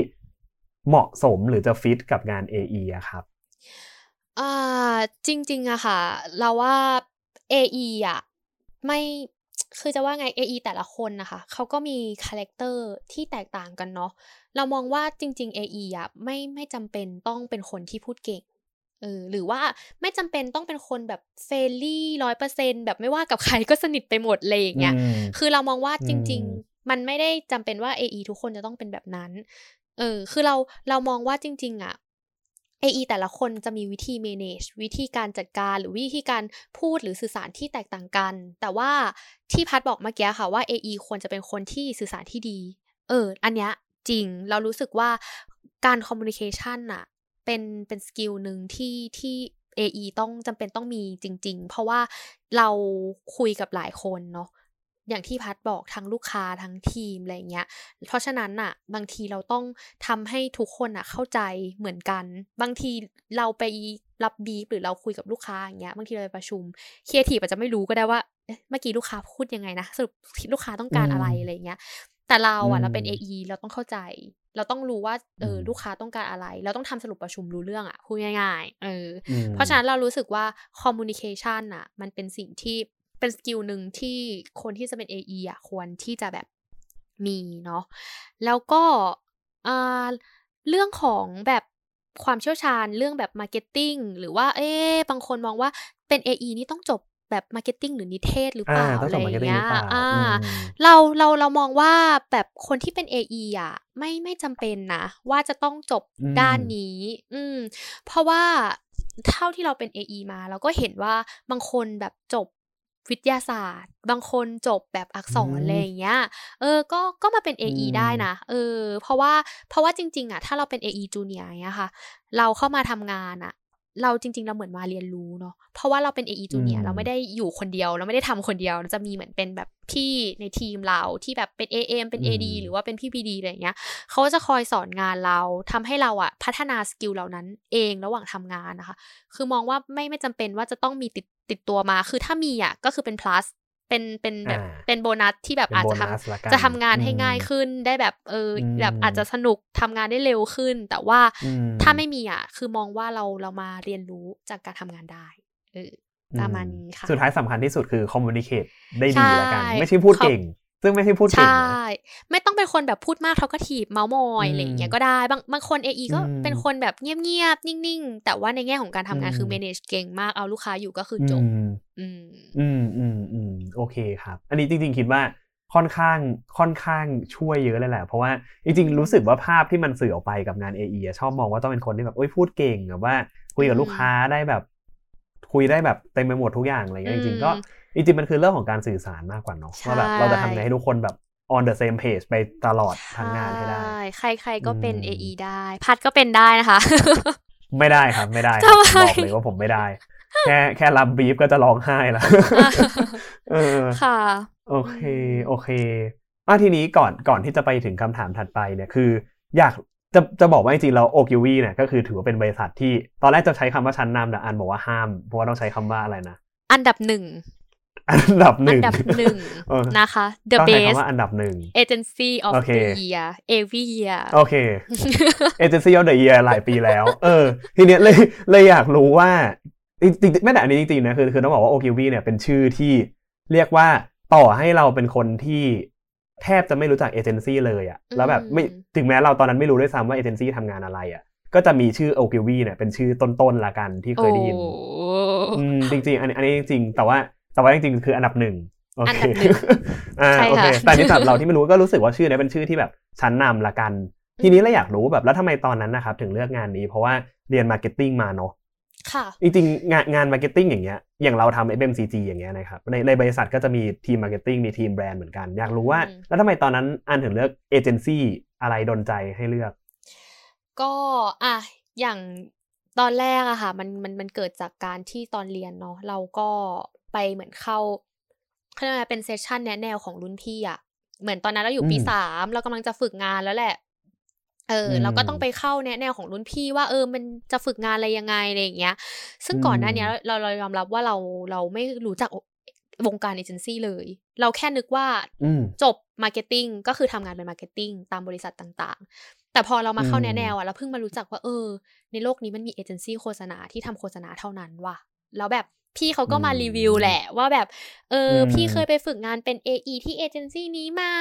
เหมาะสมหรือจะฟิตกับงาน AE อะครับ
อ่าจริงๆอะค่ะ เราว่า AE อะไม่คือจะว่าไง AE แต่ละคนนะคะเขาก็มี character ที่แตกต่างกันเนาะเรามองว่าจริง ๆ AE อะไม่ไม่จำเป็นต้องเป็นคนที่พูดเก่ง เออหรือว่าไม่จำเป็นต้องเป็นคนแบบ friendly ร้อยเปอร์เซ็นแบบไม่ว่ากับใครก็สนิทไปหมดเลยอย่างเงี้ย
อืม
คือเรามองว่าจริง
อืม
ๆมันไม่ได้จำเป็นว่า AE ทุกคนจะต้องเป็นแบบนั้น เออ คือเราเรามองว่าจริง ๆ อะ AE แต่ละคนจะมีวิธี manage วิธีการจัดการหรือวิธีการพูดหรือสื่อสารที่แตกต่างกัน แต่ว่าที่พัดบอกเมื่อกี้ค่ะว่า AE ควรจะเป็นคนที่สื่อสารที่ดี เออ อันเนี้ยจริง เรารู้สึกว่าการ communication น่ะ เป็นเป็นสกิลหนึ่งที่ที่ AE ต้องจำเป็นต้องมีจริง ๆ เพราะว่าเราคุยกับหลายคนเนาะอย่างที่พัดบอกทั้งลูกค้าทั้งทีมอะไรเงี้ย เพราะฉะนั้นน่ะบางทีเราต้องทำให้ทุกคนอะเข้าใจเหมือนกัน บางทีเราไปรับบีฟหรือเราคุยกับลูกค้าอย่างเงี้ยบางทีเราไปประชุมเครียทีอาจจะไม่รู้ก็ได้ว่าเอ๊ะเมื่อกี้ลูกค้าพูดยังไงนะสรุปลูกค้าต้องการอะไรอะไรเงี้ย แต่เราอะเราเป็น AE เราต้องเข้าใจ เราต้องรู้ว่าเออลูกค้าต้องการอะไร เราต้องทำสรุปประชุมรู้เรื่องอะพูดง่าย ๆเอออ เพราะฉะนั้นเรารู้สึกว่า communication อะ มันเป็นสิ่งที่เป็น skill หนึ่งที่คนที่จะเป็น AE อะควรที่จะแบบมีเนาะแล้วก็เรื่องของแบบความเชี่ยวชาญเรื่องแบบ marketing หรือว่าเอ๊บางคนมองว่าเป็น AE นี่ต้องจบ แบบ marketing หรือนิเทศหรือเปล่าอะไรอย่างเงี้ยอ่าเราเราเรามองว่าแบบคนที่เป็น AE อะไม่ไม่จำเป็นนะว่าจะต้องจบด้านนี้ อืม เพราะว่าเท่าที่เราเป็น AE มา เราก็เห็นว่าบางคนแบบจบวิทยาศาสตร์ บางคนจบแบบอักษรอะไรอย่างเงี้ย เออ ก็ ก็มาเป็น AE ได้นะ เออ เพราะว่า เพราะว่าจริง ๆ อะ ถ้าเราเป็น AE จูเนียร์เงี้ยค่ะ เราเข้ามาทำงานอะ เราจริง ๆ เราเหมือนมาเรียนรู้เนาะเพราะว่าเราเป็น AE Junior เราไม่ได้อยู่คนเดียว เราไม่ได้ทำคนเดียวจะมีเหมือนเป็นแบบพี่ในทีมเราที่แบบเป็น AM เป็น AD หรือว่าเป็นพี่ PD อะไรเงี้ยเขาจะคอยสอนงานเราทำให้เราอะพัฒนา skill เหล่านั้นเองระหว่างทำงานนะคะ คือมองว่าไม่ไม่จำเป็นว่าจะต้องมีติดติดตัวมา คือถ้ามีอะก็คือเป็น plus เป็นเป็นแบบเป็นโบนัสที่แบบอาจจะทำจะทำงานให้ง่ายขึ้นได้แบบเออแบบอาจจะสนุกทำงานได้เร็วขึ้น แต่ว่าถ้าไม่มีอะ คือมองว่าเราเรามาเรียนรู้จากการทำงานได้เออประมาณนี้ค่ะ
สุดท้ายสำคัญที่สุดคือ communicate ได้ดีแล้วกัน ไม่ใช่พูดเก่ง ซึ่งไม่ใช่พูดเก่งใช่
ไม่ต้องเป็นคนแบบพูดมากเขาก็ถีบเมาส์มอยอะไรอย่างเงี้ยก็ได้บางบางคนเอก็เป็นคนแบบเงียบๆ นิ่งๆ แต่ว่าในแง่ของการทำงานคือ manage เก่งมากเอาลูกค้าอยู่ก็คือจบ
อืมอืมอืมอืมโอเคครับ อันนี้จริงๆ คิดว่าค่อนข้างค่อนข้างช่วยเยอะเลยแหละ เพราะว่าจริงๆรู้สึกว่าภาพที่มันสื่อออกไปกับงาน AE ชอบมองว่าต้องเป็นคนที่แบบโอ้ยพูดเก่งแบบว่าคุยกับลูกค้าได้แบบ คุยได้แบบเต็มไปหมดทุกอย่างอะไรเงี้ยจริงๆก็ จริงๆมันคือเรื่องของการสื่อสารมากกว่าเนาะว่าแบบเราจะทำไงให้ทุกคนแบบ on the same page ไปตลอดทางงานให้ได้
ใครๆก็เป็น AE ได้ พัดก็เป็นได้นะคะ
ไม่ได้ครับไม่ได้บอกเลยว่าผมไม่ได้ แค่แค่รับบีฟก็จะร้องไห้แล้วเออ
ค่ะ
โอเค โอเคอะทีนี้ก่อนก่อนที่จะไปถึงคำถามถัดไปเนี่ยคือ อยากจะจะบอกว่าจริงๆแล้วโอคิวีเนี่ยก็คือถือว่าเป็นบริษัทที่ตอนแรกจะใช้คำว่าชั้นนำแต่อันบอกว่าห้ามเพราะว่าต้องใช้คำว่าอะไรนะ
อันดับหนึ่ง
อันดับหนึ่ง
อันดับหนึ่งนะคะ the best
ว่าอันดับหนึ่ง
agency of the year every year
โอเค agency of the year หลายปีแล้ว เออ ทีเนี้ยเลยเลยอยากรู้ว่าจริงๆไม่แต่อันนี้จริงๆนะคือคือต้องบอกว่าโอคิวีเนี่ยเป็นชื่อที่เรียกว่าต่อให้เราเป็นคนที่แทบจะไม่รู้จักเอเจนซี่เลยอะแล้วแบบไม่ถึงแม้เราตอนนั้นไม่รู้ด้วยซ้ำว่าเอเจนซี่ทำงานอะไรอะก็จะมีชื่อโอคิวีเนี่ยเป็นชื่อต้นๆละกันที่เคยได้ยินจริงๆ อันนี้อันนี้จริงๆแต่ว่า แต่ว่าจริงๆคืออันดับหนึ่งโอเคอ่าโอเคแต่ในสำหรับเราที่ไม่รู้ก็รู้สึกว่าชื่อนี้เป็นชื่อที่แบบชั้นนำละกัน ทีนี้เราอยากรู้แบบแล้วทำไมตอนนั้นนะครับถึงเลือกงานนี้ เพราะว่าเรียน marketing มาเนาะ
ค่ะ
จริงๆงานงาน marketing อย่างเงี้ยอย่างเราทำ FMCG อย่างเงี้ยนะครับในในบริษัทก็จะมีทีม marketing มีทีมแบรนด์เหมือนกัน อยากรู้ว่า แล้วทำไมตอนนั้นอันถึงเลือกเอเจนซี่อะไรดนใจให้เลือก
ก็อะอย่างตอนแรกอะค่ะมันมันมันเกิดจากการที่ตอนเรียนเนาะเราก็ ไปเหมือนเข้าเขาเรียกว่าเป็นเซสชันแนะแนวของรุ่นพี่อะเหมือนตอนนั้นเราอยู่ปีสามเรากำลังจะฝึกงานแล้วแหละ เออ เราก็ต้องไปเข้าแนะแนวของรุ่นพี่ว่าเออ มันจะฝึกงานอะไรยังไงอะไรอย่างเงี้ย ซึ่งก่อนหน้านี้เราเรายอมรับว่าเราเราไม่รู้จักวงการเอเจนซี่เลย เราแค่นึกว่าจบ marketing ก็คือทำงานเป็น marketing ตามบริษัทต่างๆ แต่พอเรามาเข้าแนะแนวอะเราเพิ่งมารู้จักว่าเออ ในโลกนี้มันมีเอเจนซี่โฆษณาที่ทำโฆษณาเท่านั้นว่ะ แล้วแบบ พี่เขาก็มารีวิวแหละว่าแบบ เออ พี่เคยไปฝึกงานเป็น AE ที่เอเจนซี่นี้มา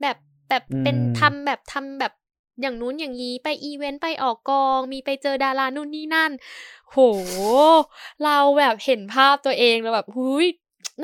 แบบแบบเป็นทำแบบทำแบบอย่างนู้นอย่างนี้ไปอีเวนต์ไปออกกอง มีไปเจอดารานู่นนี่นั่น โห เราแบบเห็นภาพตัวเองแล้วแบบหุย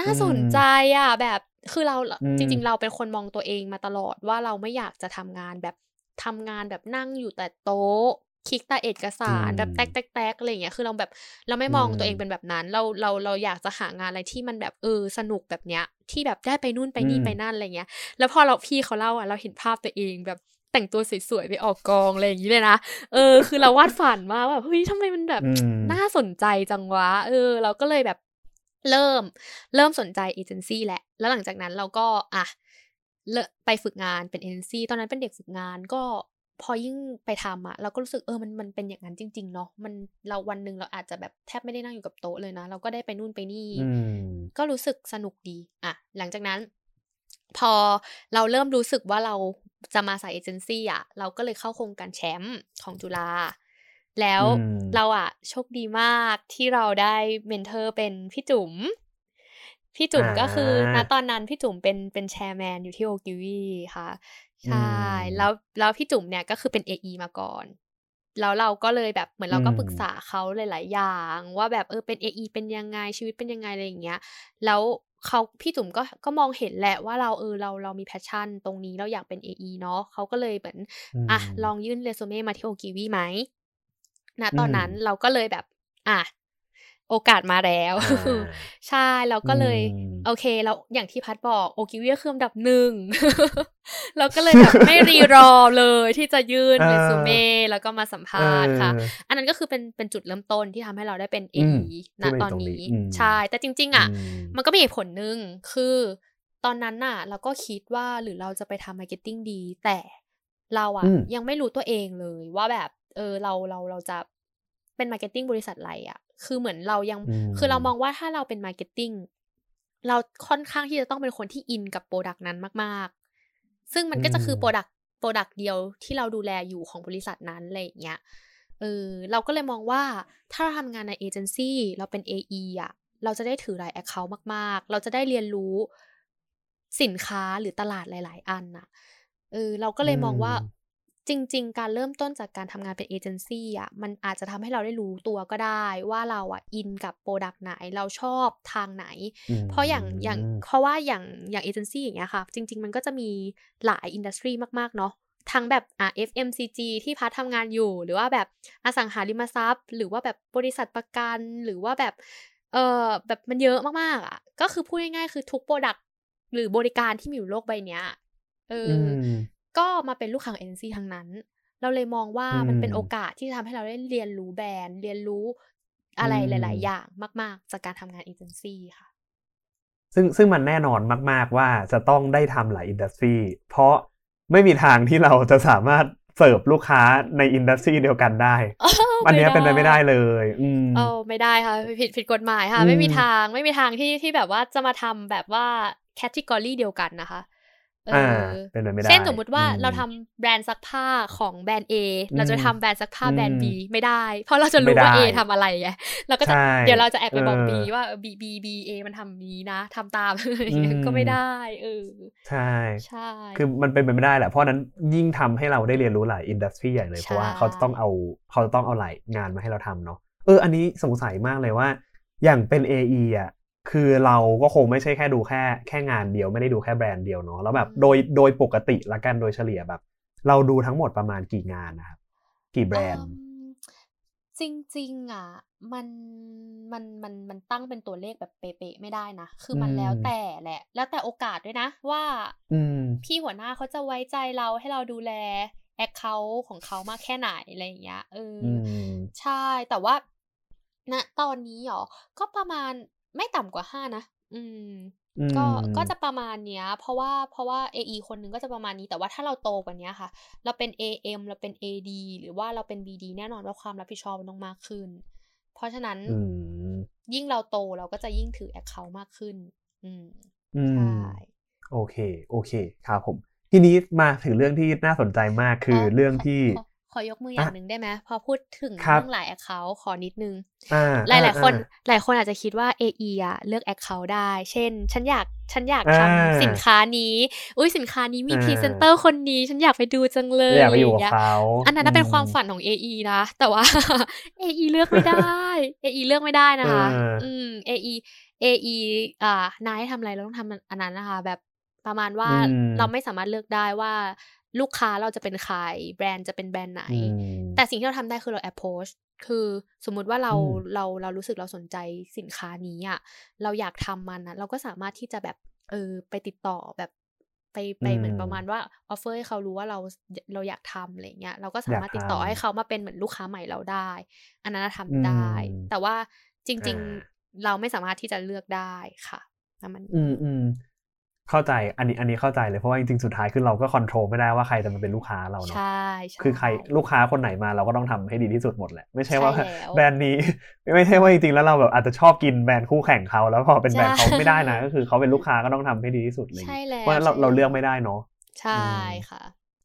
น่าสนใจอะ แบบคือเราจริง ๆ เราเป็นคนมองตัวเองมาตลอดว่าเราไม่อยากจะทำงานแบบทำงานแบบนั่งอยู่แต่โต๊ะ คลิกแต่เอกสารแบบแตกแตกแตกอะไรอย่างเงี้ยคือเราแบบเราไม่มองตัวเองเป็นแบบนั้น เราเราเราอยากจะหางานอะไรที่มันแบบเออสนุกแบบเนี้ย ที่แบบได้ไปนู่นไปนี่ไปนั่นอะไรเงี้ย แล้วพอเราพี่เขาเล่าอะเราเห็นภาพตัวเองแบบแต่งตัวสวยๆไปออกกองอะไรอย่างนี้เลยนะ เออ คือเราวาดฝันมาแบบเฮ้ยทำไมมันแบบน่าสนใจจังวะ เออ เราก็เลยแบบเริ่ม เริ่มสนใจเอเจนซี่แหละ แล้วหลังจากนั้นเราก็อะเลไปฝึกงานเป็นเอเจนซี่ตอนนั้นเป็นเด็กฝึกงานก็ พอยิ่งไปทำอะเราก็รู้สึกเออมันมันเป็นอย่างนั้นจริง ๆ เนาะมันเราวันหนึ่งเราอาจจะแบบแทบไม่ได้นั่งอยู่กับโต๊ะเลยนะ เราก็ได้ไปนู่นไปนี่ ก็รู้สึกสนุกดีอะหลังจากนั้น พอเราเริ่มรู้สึกว่าเราจะมาสายเอเจนซี่อะเราก็เลยเข้าโครงการแชมป์ของจุฬาแล้วเราอะโชคดีมากที่เราได้ mentor เป็นพี่จุ๋มพี่จุ๋มก็คือณตอนนั้นพี่จุ๋มเป็นเป็น chairman อยู่ที่โอกิวีค่ะ ใช่ แล้วแล้วพี่จุ๋มเนี่ยก็คือเป็น AE มาก่อน แล้วเราก็เลยแบบเหมือนเราก็ปรึกษาเขาหลาย ๆ อย่าง ว่าแบบเออเป็น AE เป็นยังไงชีวิตเป็นยังไงอะไรอย่างเงี้ย แล้วเขาพี่จุ๋มก็ก็มองเห็นแหละว่าเราเออเราเรามี passion ตรงนี้เราอยากเป็น AE เนาะเขาก็เลยเหมือนอะลองยื่นเรซูเม่มาที่โอกิวีไหมณตอนนั้นเราก็เลยแบบ อะ โอกาสมาแล้ว ใช่เราก็เลย โอเคแล้วอย่างที่พัดบอกโอกิวิคืออันดับหนึ่งเราก็เลยแบบไม่รีรอเลยที่จะยื่นเรซูเม่แล้วก็มาสัมภาษณ์ค่ะ อันนั้นก็คือเป็นเป็นจุดเริ่มต้นที่ทำให้เราได้เป็น AEณตอนนี้ ใช่ แต่จริง ๆ อะ มันก็มีผลหนึ่งคือตอนนั้นน่ะ เราก็คิดว่าหรือเราจะไปทำ marketing ดี แต่เราอะยังไม่รู้ตัวเองเลยว่าแบบ เออเราเราเราจะเป็น marketing บริษัทอะไรอะ คือเหมือนเรายัง คือเรามองว่าถ้าเราเป็น marketing เราค่อนข้างที่จะต้องเป็นคนที่อินกับ product นั้นมาก ๆ ซึ่งมันก็จะคือ product product เดียวที่เราดูแลอยู่ของบริษัทนั้นอะไรอย่างเงี้ย เออเราก็เลยมองว่าถ้าเราทำงานในเอเจนซี่เราเป็น AE อะ เราจะได้ถือหลาย account มาก ๆ เราจะได้เรียนรู้สินค้าหรือตลาดหลาย ๆ อันอะ เออเราก็เลยมองว่า จริง ๆ การเริ่มต้นจากการทำงานเป็นเอเจนซี่อะมันอาจจะทำให้เราได้รู้ตัวก็ได้ ว่าเราอะอินกับ product ไหนเราชอบทางไหน เพราะอย่างอย่างเพราะว่าอย่างอย่างเอเจนซี่อย่างเงี้ยค่ะ จริง ๆ มันก็จะมีหลาย industry มากๆเนาะทั้งแบบอ่า FMCG ที่พัททำงานอยู่ หรือว่าแบบอสังหาริมทรัพย์ หรือว่าแบบบริษัทประกัน หรือว่าแบบเออแบบมันเยอะมากๆอะก็คือพูดง่ายๆคือทุก product หรือบริการที่มีอยู่โลกใบเนี้ยเออ ก็มาเป็นลูกค้าเอเจนซี่ทั้งนั้น เราเลยมองว่ามันเป็นโอกาสที่ทำให้เราได้เรียนรู้แบรนด์เรียนรู้อะไรหลาย ๆ อย่างมาก ๆ จากการทำงานเอเจนซี่ค่ะ
ซึ่งซึ่งมันแน่นอนมาก ๆ ว่าจะต้องได้ทำหลาย industry เพราะไม่มีทางที่เราจะสามารถเสิร์ฟลูกค้าใน industry เดียวกันได้อันนี้เป็นไปไม่ได้เลย อืม
เออไม่ได้ค่ะ ผิดผิดกฎหมายค่ะ ไม่มีทางไม่มีทางที่ที่แบบว่าจะมาทำแบบว่า category เดียวกันนะคะ
เออเป็นไปไม่ได้
เช่นสมมุติว่าเราทำแบรนด์ซักผ้าของแบรนด์ A เราจะทำแบรนด์ซักผ้าแบรนด์ B ไม่ได้ เพราะเราจะรู้ว่า A ทำอะไรไงเราก็จะเดี๋ยวเราจะแอบไปบอก B ว่า B B B A มันทำนี้นะทำตามก็ไม่ได้เออ
ใช่ใช่คือมันเป็นไปไม่ได้แหละเพราะนั้นยิ่งทำให้เราได้เรียนรู้หลายอินดัสทรีใหญ่เลยเพราะว่าเขาจะต้องเอาเขาจะต้องเอาหลายงานมาให้เราทำเนาะเอออันนี้สงสัยมากเลยว่า อย่างเป็น AE อะ คือเราก็คงไม่ใช่แค่ดูแค่แค่งานเดียวไม่ได้ดูแค่แบรนด์เดียวเนาะแล้วแบบโดยโดยปกติละกันโดยเฉลี่ยแบบ เราดูทั้งหมดประมาณกี่งานนะครับกี่แบรนด์
จริงๆอะมันมันมันมันตั้งเป็นตัวเลขแบบเป๊ะๆไม่ได้นะ คือมันแล้วแต่แหละ แล้วแต่โอกาสด้วยนะ ว่าพี่หัวหน้าเขาจะไว้ใจเราให้เราดูแลแอคเคาท์ของเขามากแค่ไหนอะไรอย่างเงี้ยเออใช่แต่ว่าณตอนนี้หรอ ก็ประมาณ ไม่ต่ำกว่าห้านะ อืม ก็ก็จะประมาณเนี้ย เพราะว่าเพราะว่า AE คนหนึ่งก็จะประมาณนี้แต่ว่าถ้าเราโตกว่านี้ค่ะ เราเป็น AM เราเป็น AD หรือว่าเราเป็น BD แน่นอนว่าความรับผิดชอบมันต้องมากขึ้น เพราะฉะนั้นยิ่งเราโตเราก็จะยิ่งถือ account มากขึ้น อืมใช่
โอเค โอเค ครับผม ทีนี้มาถึงเรื่องที่น่าสนใจมากคือเรื่องที่
ขอยกมืออย่างหนึ่งได้ไหมพอพูดถึงเรื่องหลาย account ขอนิดนึงหลายหลายคนหลายคนอาจจะคิดว่า AE อะเลือก account ได้ เช่น ฉันอยากฉันอยากทำสินค้านี้ อุ้ยสินค้านี้มีพรีเซนเตอร์คนนี้ ฉันอยากไปดูจังเลย
อยากไปอยู่กับเขา
อันนั้นเป็นความฝันของ AE นะ แต่ว่า AE เลือกไม่ได้ AE เลือกไม่ได้นะคะ อืม AE AE อ่านายทำอะไรเราต้องทำอันนั้นนะคะ แบบประมาณว่าเราไม่สามารถเลือกได้ว่า ลูกค้าเราจะเป็นใคร แบรนด์จะเป็นแบรนด์ไหน
อืม
แต่สิ่งที่เราทำได้คือเรา approach คือสมมุติว่าเรา
อืม
เราเรารู้สึกเราสนใจสินค้านี้อะเราอยากทำมันนะเราก็สามารถที่จะแบบเออไปติดต่อแบบไปไปเหมือนประมาณว่า offer ให้เขารู้ว่าเราเราอยากทำอะไรเงี้ยเราก็สามารถติดต่อให้เขามาเป็นเหมือนลูกค้าใหม่เราได้ อันนั้นนะทำได้
อืม
แต่ว่าจริง
อ่า
ๆเราไม่สามารถที่จะเลือกได้ค่ะแล้วมัน
อืมอืม เข้าใจอันนี้อันนี้เข้าใจเลยเพราะว่าจริงๆสุดท้ายคือเราก็ control ไม่ได้ว่าใครจะมาเป็นลูกค้าเราเนาะ
ใช่ใช่
คือใครลูกค้าคนไหนมาเราก็ต้องทำให้ดีที่สุดหมดแหละไม่ใช่ว่า
ใช่แล้ว
แบรนด์นี้ไม่ใช่ว่าจริงๆแล้วเราแบบอาจจะชอบกินแบรนด์คู่แข่งเขาแล้วพอเป็นแบรนด์เขา
ใช่
ไม่ได้นะก็คือเขาเป็นลูกค้าก็ต้องทำให้ดีที่สุดเลย
ใช่แล้ว
เพราะฉะนั้นเรา
ใช่
เรา
แล้ว
เลือกไม่ได้เนาะ
ใช่ค่ะ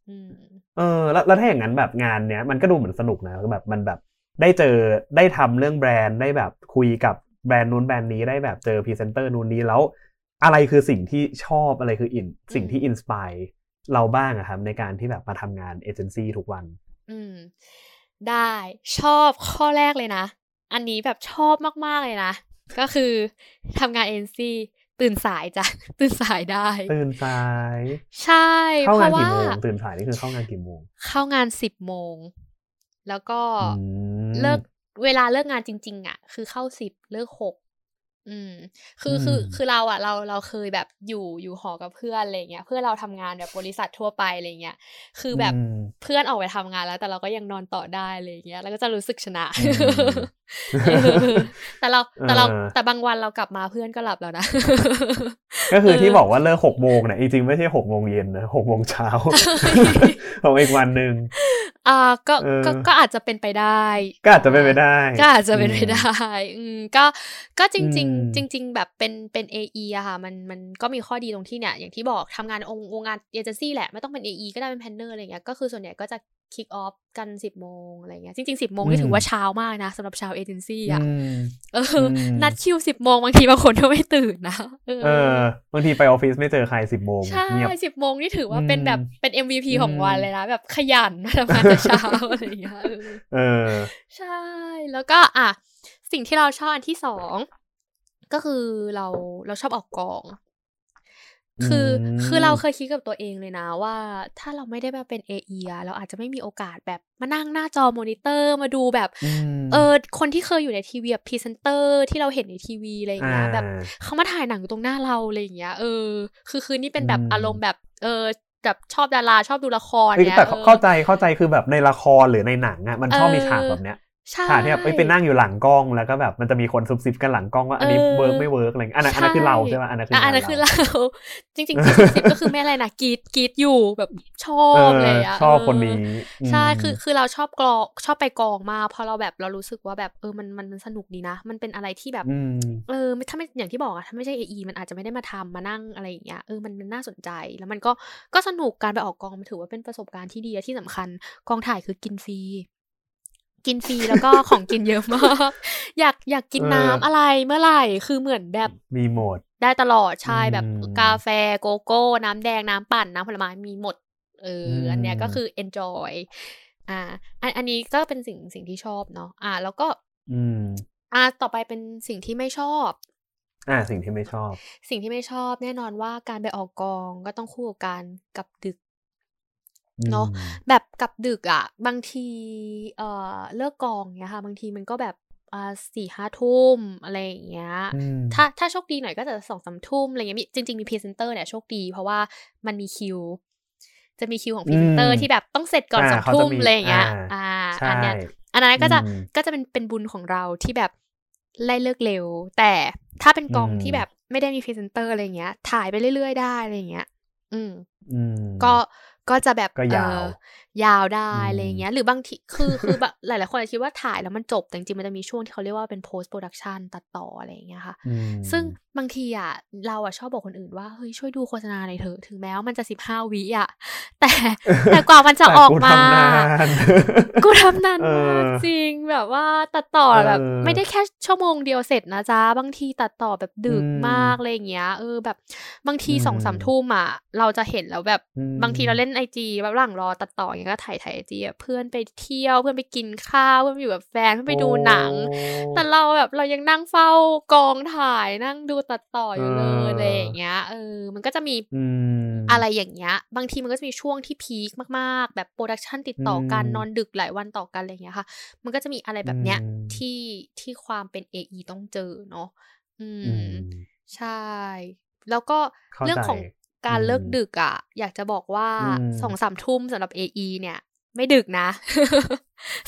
อืม
เออแล้วแล้วถ้าอย่างนั้นแบบงานเนี้ยมันก็ดูเหมือนสนุกนะคือแบบมันแบบได้เจอได้ทำเรื่องแบรนด์ได้แบบคุยกับแบรนด์นู้นแบรนด์นี้ได้แบบเจอพรีเซนเตอร์นู้นนี้แล้ว อะไรคือสิ่งที่ชอบอะไรคืออินสิ่งที่ inspire เราบ้างอะครับในการที่แบบมาทำงานเอเจนซี่ทุกวัน
อืม ได้ชอบข้อแรกเลยนะ อันนี้แบบชอบมาก ๆ เลยนะ ก็คือทำงานเอ็นซีตื่นสายจ้ะ ตื่นสายได้
ตื่นสาย
ใช่
เข้า
เพ
งาน
ราะ
กี่
ว่า
โมงตื่นสายนี่คือเข้างานกี่โมง
เข้างานสิบโมง แล้วก็
อืม
เลิกเวลาเลิกงานจริง ๆ อะ คือเข้าสิบเลิกหก อืมคือคือ
อืม
คือเราอะเราเราเคยแบบอยู่อยู่หอกับเพื่อนอะไรเงี้ยเพื่อนเราทำงานแบบบริษัททั่วไปอะไรเงี้ยคือแบบ
อืม
เพื่อนออกไปทำงานแล้ว แต่เราก็ยังนอนต่อได้อะไรเงี้ยแล้วก็จะรู้สึกชนะ
อืม
เออแต่เราแต่เรา
เออ
แต่บางวันเรากลับมาเพื่อนก็หลับแล้วนะ
ก็คือที่
เออ
บอกว่าเลิกหกโมงเนี่ยจริงๆไม่ใช่หกโมงเย็นนะหกโมงเช้าของอีกวันหนึ่ง
อ่าก็ก็
เออ
ก็อาจจะเป็นไปได้
ก็อาจจะเป็นไปได้
ก็อาจจะเป็นไป
อืม
ได้ อืมก็ก็จริง
อืม
ๆจริง ๆ แบบเป็นเป็น AE อะค่ะมันมันก็มีข้อดีตรงที่เนี่ยอย่างที่บอกทำงานองค์องค์งานเอเจนซี่แหละไม่ต้องเป็น AE ก็ได้เป็น planner อะไรเงี้ยก็คือส่วนใหญ่ก็จะ kick off กันสิบโมงอะไรเงี้ยจริงๆสิบโมงนี่ถือว่าเช้ามากนะสำหรับชาวเอเจนซี่อะ
อืม
เอออ
ม
นัดคิวสิบโมงบางทีบางคนก็ไม่ตื่นนะเออ
เออบางทีไปออฟฟิศไม่เจอใครสิบโมง
ใช่
เงียบ
สิบโมงนี่ถือว่าเป็น
อืม
แบบเป็น MVP ของ
อืม
วันเลยนะแบบขยันมาทำงานแต่เช้าอะไรอย่างเงี้ยเออ
เออ
ใช่ แล้วก็อะสิ่งที่เราชอบอันที่สองก็คือเราเราชอบออกกอง คืออ
ม
คือเราเคยคิดกับตัวเองเลยนะว่า ถ้าเราไม่ได้มาเป็น AE อะเราอาจจะไม่มีโอกาสแบบมานั่งหน้าจอมอนิเตอร์มาดูแบบ
ม
เออคนที่เคยอยู่ในทีวีแบบพรีเซนเตอร์ที่เราเห็นในทีวีอะไรอย่างเงี้ยแบบ
อ่า
เขามาถ่ายหนังอยู่ตรงหน้าเราอะไรอย่างเงี้ยเออคือคือนี่เป็นแบบ
อืม
อารมณ์แบบเออแบบชอบดาราชอบดูละคร
เอ้ย
เนี่ย
แต่
ออ
เข้าใจเข้าใจคือแบบในละครหรือในหนังอะมันชอบ
เออ
มีฉากแบบเนี้ย
ใช่
ฉากที่แบบเอ้ยไปนั่งอยู่หลังกล้องแล้วก็แบบมันจะมีคนซุบซิบกันหลังกล้องว่าอันนี้
เออ
work ไม่ work อะไรอย่างเงี้ยอันนั้นอันนั้นคือเราใช่ไหมอันนั้นคือ
อะอัน
งา
นั้นคือ
เรา
เราจริงๆที่สุดก็คือไม่อะไรนะกรีดกรีดอยู่แบบชอบ
เออ
เลยอะ
ชอบ
เค
นนี้
ใช่
ม
คือคือเราชอบกรองชอบไปกองมากเพราะเราแบบเรารู้สึกว่าแบบเออมันมันมันสนุกดีนะ มันเป็นอะไรที่แบบ
อืม
เออไม่ถ้าไม่อย่างที่บอกอะถ้าไม่ใช่ AE มันอาจจะไม่ได้มาทำมานั่งอะไรอย่างเงี้ยเออมันมันน่าสนใจแล้วมันก็ก็สนุกการไปออกกองมันถือว่าเป็นประสบการณ์ที่ดีและที่สำคัญกองถ่ายคือกินฟรี กินฟรีแล้วก็ของกินเยอะมากอยากอยากกิน
เออ
น้ำอะไรเมื่อไหร่คือเหมือนแบบ
มีโหมด
ได้ตลอดใช่แบบ
อืม
กาแฟโกโก้ น้ำแดงน้ำปั่นน้ำผลไม้มีหมดเอออ
ม
อันเนี้ยก็คือ enjoy อ่า อันอันนี้ก็เป็นสิ่งสิ่งที่ชอบเนาะอ่า แล้วก็
อืม
อ่าต่อไปเป็นสิ่งที่ไม่ชอบ
อ่า สิ่งที่ไม่ชอบ
สิ่งที่ไม่ชอบแน่นอนว่าการไปออกกองก็ต้องคู่กับการกลับดึก เนอะ
อืม
แบบกลับดึกอะ่ะ บางทีเอ่อเลิกกองเนี้ยค่ะ บางทีมันก็แบบอ่าสี่ห้าทุ่มอะไรอย่างเงี้ย
อืม
ถ้าถ้าโชคดีหน่อยก็จะสองสามทุ่มอะไรเงี้ยมีจริง ๆ มีพรีเซนเตอร์เนี่ยโชคดีเพราะว่ามันมีคิว จะมีคิวของพรีเซนเตอร์
อืม
ที่แบบต้องเสร็จก่อน
อ่า
สอง
เขาจะ
ทุ่ม
มี
อะไรอย่างเงี้ย
อ่า
อ่า
ใช่
อันเนี้ยอันนั้นก็จะ
อืม
ก็จะเป็นเป็นบุญของเราที่แบบไล่เลิกเร็ว แต่ถ้าเป็นกอง
อืม
ที่แบบไม่ได้มีพรีเซนเตอร์อะไรเงี้ย ถ่ายไปเรื่อยๆได้อะไรเงี้ย อืม
อืม
ก็ ก็จะแบบ
ก็ยาว
ยาวได้
อืม
อะไรอย่างเงี้ย หรือบางทีคือคือแบบหลายๆคนอาจจะคิดว่าถ่ายแล้วมันจบแต่จริงๆมันจะมีช่วงที่เขาเรียกว่าเป็น post production ตัดต่ออะไรอย่างเงี้ยค่ะ
อืม
ซึ่งบางทีอะเราอะชอบบอกคนอื่นว่าเฮ้ยช่วยดูโฆษณาหน่อยเถอะถึงแม้ว่ามันจะสิบห้าวิอะแต่แต่กว่ามันจะออกมา
แต่กูทำนาน
กูทำนาน
เอ
มาก
อ
จริงแบบว่าตัดต่อแบบ
เออ
ไม่ได้แค่ชั่วโมงเดียวเสร็จนะจ๊ะบางทีตัดต่อแบบดึก
อืม
มากอะไรอย่างเงี้ยเออแบบบางที
อืม
สองสามทุ่มอะเราจะเห็นแล้วแบบ
อืม
บางทีเราเล่นไอจีแบบหลังรอตัดต่ออย่างเงี้ยงี้ยก็ถ่ายถ่ายไอจีเพื่อนไปเที่ยวเพื่อนไปกินข้าวเพื่อนไปอยู่กับแฟนเพื่อนไปดูหนัง แต่เราแบบเรายังนั่งเฝ้ากองถ่ายนั่งดูตัดต่ออยู่เลยอะไรอย่างเงี้ยเออมันก็จะมีอะไรอย่างเงี้ย บางทีมันก็จะมีช่วงที่พีคมากๆ แบบโปรดักชันติดต่อกันนอนดึกหลายวันต่อกันอะไรเงี้ยค่ะ มันก็จะมีอะไรแบบเนี้ยที่ที่ความเป็น AE ต้องเจอเนาะอืม ใช่ แล้วก็เรื่องของ การเลิกดึกอะ อยากจะบอกว่าสองสามทุ่มสำหรับ AE เนี่ย ไม่ดึกนะ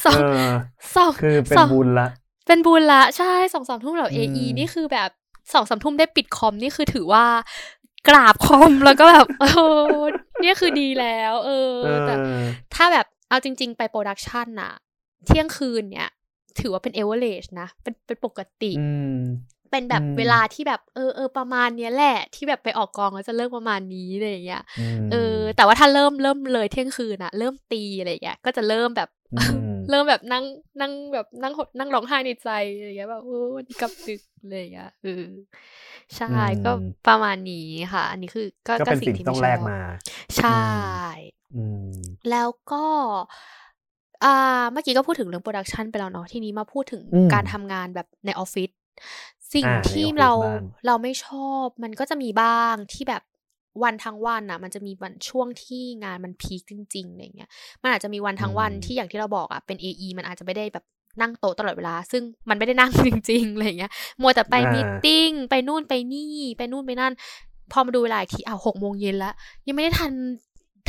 สองสองคือเป็นบุญละ
เป็นบุญละ ใช่สองสามทุ่มสำหรับ AE นี่คือแบบสองสามทุ่มได้ปิดคอมนี่คือถือว่ากราบคอมแล้วก็แบบโอ้เนี่ยคือดีแล้ว เออแต่ถ้าแบบเอาจริง ๆ ไปโปรดักชันอะเที่ยงคืนเนี่ย ถือว่าเป็นเอเวอเรจนะ เป็นเป็นปกติ เป็นแบบเวลาที่แบบเออเออประมาณเนี้ยแหละ ที่แบบไปออกกองแล้วจะเลิกประมาณนี้อะไรอย่างเงี้ยเออ แต่ว่าถ้าเริ่มเริ่มเลยเที่ยงคืนอะเริ่มตีอะไรอย่างเงี้ยก็จะเริ่มแบบ เริ่มแบบนั่งนั่งแบบนั่งนั่งร้องไห้ในใจอะไรอย่างเงี้ยแบบโอ้วันนี้กับดึกเลยอะเออใช่ก็ประมาณนี้ค่ะ อันนี้คือ
ก็เป็นสิ่งที่ต้องแลกมา
ใช่แล้วก็อ่าเมื่อกี้ก็พูดถึงเรื่อง production ไปแล้วเนาะทีนี้มาพูดถึงการทำงานแบบในออฟฟิศ สิ่งที่เราเราไม่ชอบมันก็จะมีบ้างที่แบบวันทั้งวันอะมันจะมีวันช่วงที่งานมัน peak จริงๆอะไรเงี้ยมันอาจจะมีวันทั้งวันที่อย่างที่เราบอกอะเป็น AE มันอาจจะไม่ได้แบบนั่งโต๊ะตลอดเวลา ซึ่งมันไม่ได้นั่งจริงๆอะไรเงี้ยมัวแต่ไป meeting ไปนู่นไปนี่ไปนู่นไปนั่น พอมาดูเวลาอีกทีอ้าวหกโมงเย็นแล้ว ยังไม่ได้ทัน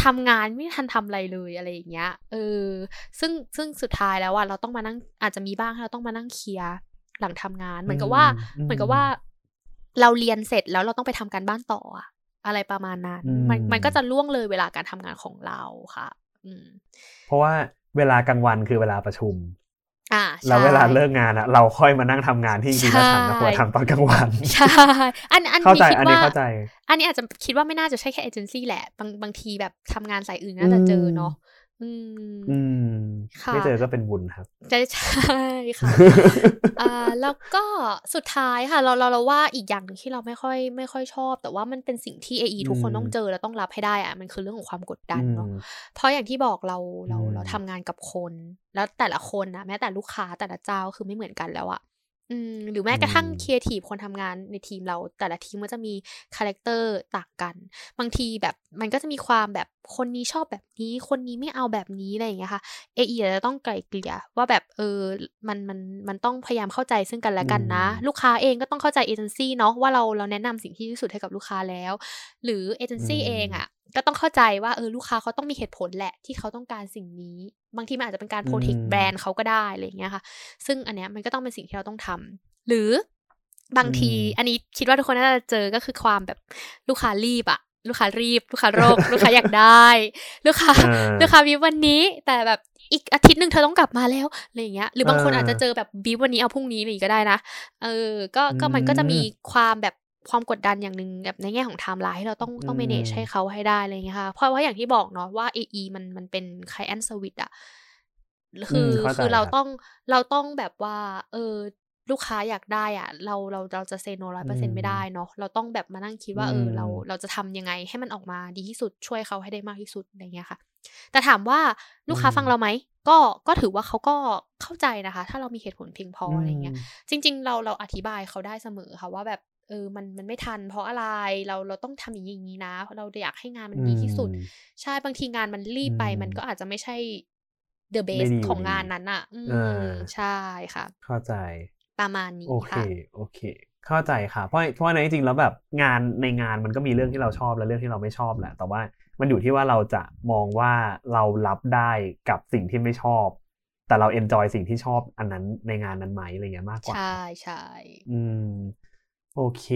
ทำงานไม่ทันทำอะไรเลยอะไรอย่างเงี้ย เออ ซึ่งซึ่งสุดท้ายแล้วอะเราต้องมานั่งอาจจะมีบ้างเราต้องมานั่งเคลียร์ หลังทำงาน เหมือนกับว่า เหมือนกับว่า เราเรียนเสร็จแล้วเราต้องไปทำการบ้านต่ออะอะไรประมาณนั้น มันมันก็จะล่วงเลยเวลาการทำงานของเราค่ะ อืม
เพราะว่าเวลากลางวันคือเวลาประชุม
อ่า
แล้วเวลาเลิกงานอะเราค่อยมานั่งทำงานที่จริงๆแล้วฉันนะควรทำตอนกลางวัน
ใช่อันอัน
นี้คิดว่า
อันนี้อาจจะคิดว่าไม่น่าจะใช่แค่เอเจนซี่แหละบางบางทีแบบทำงานสายอื่นน่าจะเจอเนาะ อืม
อืมไม่เจอก็เป็นบุญครับ
ใช่ใช่ค่ะอ่าแล้วก็สุดท้ายค่ะเราเราเราว่าอีกอย่างหนึ่งที่เราไม่ค่อยไม่ค่อยชอบ แต่ว่ามันเป็นสิ่งที่เอทุกคนต้องเจอแล้วต้องรับให้ได้อะมันคือเรื่องของความกดดันเนาะเพราะอย่างที่บอกเราเราเราทำงานกับคน แล้วแต่ละคนนะแม้แต่ลูกค้าแต่ละเจ้าคือไม่เหมือนกันแล้วอะ อืมหรือแม้กระทั่งครีเอทีฟคนทำงานในทีมเรา แต่ละทีมก็จะมี character ต่างกัน บางทีแบบมันก็จะมีความแบบคนนี้ชอบแบบนี้ คนนี้ไม่เอาแบบนี้อะไรอย่างเงี้ยค่ะ AE จะต้องไกล่เกลี่ยว่าแบบเออมันมันมันต้องพยายามเข้าใจซึ่งกันและกันนะ ลูกค้าเองก็ต้องเข้าใจเอเจนซี่เนาะว่าเราเราแนะนำสิ่งที่ดีที่สุดให้กับลูกค้าแล้ว หรือเอเจนซี่เองอะ ก็ต้องเข้าใจว่าเออลูกค้าเขาต้องมีเหตุผลแหละที่เขาต้องการสิ่งนี้ บางทีมันอาจจะเป็นการ protect แบรนด์เขาก็ได้อะไรอย่างเงี้ยค่ะ ซึ่งอันเนี้ยมันก็ต้องเป็นสิ่งที่เราต้องทำหรือบางทีอันนี้คิดว่าทุกคนน่าจะเจอก็คือความแบบลูกค้ารีบอะลูกค้ารีบ ลูกค้าโรค ลูกค้าอยากได้ ลูกค้า ลูกค้าวิวันนี้ แต่แบบอีกอาทิตย์หนึ่งเธอต้องกลับมาแล้วอะไรอย่างเงี้ย หรือบางคนอาจจะเจอแบบบีวันนี้เอาพรุ่งนี้อะไรก็ได้นะ เออ ก็ก็มันก็จะมีความแบบ ความกดดันอย่างหนึ่งแบบในแง่ของไทม์ไลน์เราต้องต้อง manage ให้เขาให้ได้อะไรเงี้ยค่ะ เพราะว่าอย่างที่บอกเนาะว่า AE มันมันเป็น client service อะคือคือเราต้องเราต้องแบบว่า เออลูกค้าอยากได้อะเราเราเราจะเซโนร้อยเปอร์เซ็นไม่ได้เนาะเราต้องแบบมานั่งคิดว่าเออเราเราจะทำยังไงให้มันออกมาดีที่สุดช่วยเขาให้ได้มากที่สุดอะไรเงี้ยค่ะ แต่ถามว่าลูกค้าฟังเราไหมก็ก็ถือว่าเขาก็เข้าใจนะคะ ถ้าเรามีเหตุผลเพียงพออะไรเงี้ยจริง ๆ เราเราอธิบายเขาได้เสมอค่ะว่าแบบ เออมันมันไม่ทัน เพราะอะไรเราเราต้องทำอย่างนี้นะ เราอยากให้งานมันดีที่สุด ใช่บางทีงานมันรีบไป มันก็อาจจะไม่ใช่ the best ของงานนั้นอะ อืมใช่ค่ะ
เข้าใจ
ประมาณนี้
โอเคโอเค เข้าใจค่ะ เพราะเพราะในจริงแล้วแบบงานในงานมันก็มีเรื่องที่เราชอบและเรื่องที่เราไม่ชอบแหละแต่ว่ามันอยู่ที่ว่าเราจะมองว่าเรารับได้กับสิ่งที่ไม่ชอบ แต่เราเอนจอยสิ่งที่ชอบอันนั้นในงานนั้นไหมอะไรเงี้ยมากกว่า
ใช่ใช่
อืม โอเค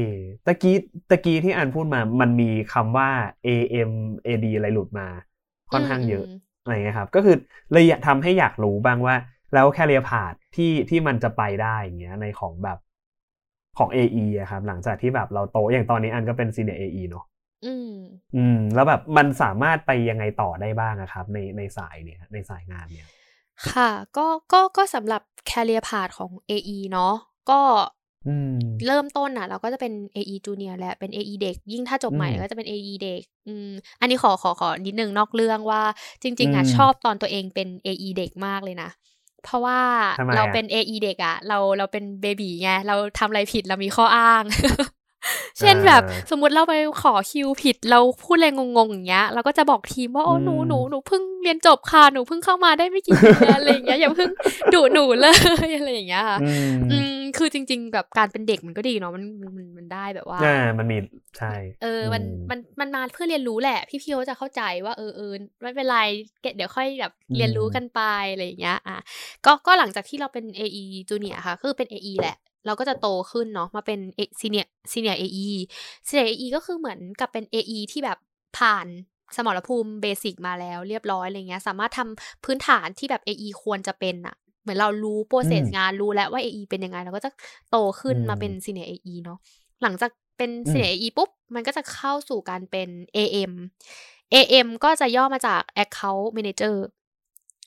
ตะกี้ ตะกี้ที่อันพูดมา มันมีคำว่า AM AD อะไรหลุดมา ค่อนข้างเยอะอะไรเงี้ยครับ ก็คือเลยทำให้อยากรู้บ้างว่า แล้วแคเรียพาดที่ที่มันจะไปได้อย่างเงี้ย ในของแบบของ AE อะครับ หลังจากที่แบบเราโต อย่างตอนนี้อันก็เป็นซีเนียเอเนาะอืม อืม แล้วแบบมันสามารถไปยังไงต่อได้บ้างอะครับ ในในสายเนี่ย ในสายงานเนี่ย
ค่ะ ก็ ก็ ก็สำหรับแคเรียพาดของ AE เนาะ ก็ เริ่มต้นอะ เราก็จะเป็น AE Junior แหละเป็น AE เด็ก ยิ่งถ้าจบใหม่ก็จะเป็น AE เด็ก อืม อันนี้ขอขอขอนิดนึงนอกเรื่องว่า จริง ๆ อะ ชอบตอนตัวเองเป็น AE เด็กมากเลยนะ เพราะว่าเราเป็น AE เด็กอะ เราเราเป็นเบบีไง เราทำอะไรผิดเรามีข้ออ้าง เช่นแบบสมมติเราไปขอคิวผิดเราพูดอะไรงงๆอย่างเงี้ยเราก็จะบอกทีมว่าโอ้หนูหนูหนูเพิ่งเรียนจบค่ะหนูเพิ่งเข้ามาได้ไม่กี่เดือนอะไรอย่างเงี้ยอย่าเพิ่งดุหนูเลยอะไรอย่างเงี้ยค่ะอืมคือจริง ๆ แบบการเป็นเด็กมันก็ดีเนาะมันมันมันได้แบบว่า
อ่ามันมีใช่
เออมันมันมันมาเพื่อเรียนรู้แหละ พี่พี่เขาจะเข้าใจว่าเออเออไม่เป็นไรเดี๋ยวค่อยแบบเรียนรู้กันไปอะไรอย่างเงี้ยอะก็ก็หลังจากที่เราเป็น AE จูเนียค่ะคือเป็น AE แหละ เราก็จะโตขึ้นเนาะมาเป็น senior senior AE senior AE ก็คือเหมือนกับเป็น AE ที่แบบผ่านสมรภูมิ basic มาแล้วเรียบร้อยอะไรเงี้ย สามารถทำพื้นฐานที่แบบ AE ควรจะเป็นอะเหมือนเรารู้ process งานรู้แล้วว่า AE เป็นยังไง เราก็จะโตขึ้นมาเป็น senior AE เนาะหลังจากเป็น senior AE ปุ๊บ มันก็จะเข้าสู่การเป็น AM AM ก็จะย่อมาจาก Account Manager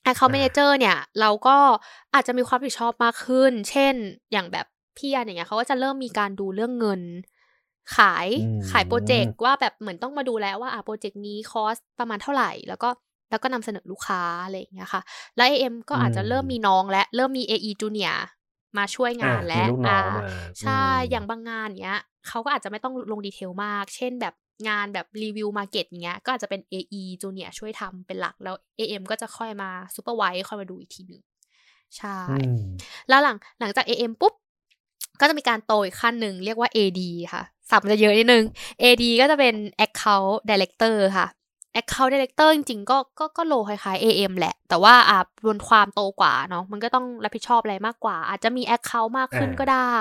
Account Manager เนี่ย เราก็อาจจะมีความรับผิดชอบมากขึ้น เช่นอย่างแบบ พี่อันอย่างเงี้ยเขาก็จะเริ่มมีการดูเรื่องเงิน ขายขายโปรเจกต์ว่าแบบเหมือนต้องมาดูแลว่าอ่าโปรเจกต์นี้ cost ประมาณเท่าไหร่ แล้วก็แล้วก็นำเสนอลูกค้าอะไรอย่างเงี้ยค่ะ แล้ว AM ก็อาจจะเริ่มมีน้องและเริ่มมี AE Junior มาช่วยงานและ
อ่า
ใช่อย่างบางงานเนี้ยเขาก็อาจจะไม่ต้องลง detail มาก เช่นแบบงานแบบ review market เงี้ย ก็อาจจะเป็น AE Junior ช่วยทำเป็นหลักแล้ว AM ก็จะค่อยมา supervise ค่อยมาดูอีกทีหนึ่งใช่ แล้วหลังหลังจาก AM ปุ๊บ ก็จะมีการโตอีกขั้นหนึ่งเรียกว่า AD ค่ะศัพท์จะเยอะนิดนึง AD ก็จะเป็น Account Director ค่ะ Account Director จริงๆก็ก็ก็โลคล้ายๆ AM แหละ แต่ว่าอ่าบนความโตกว่าเนาะมันก็ต้องรับผิดชอบอะไรมากกว่า อาจจะมี Account มากขึ้นก็ได้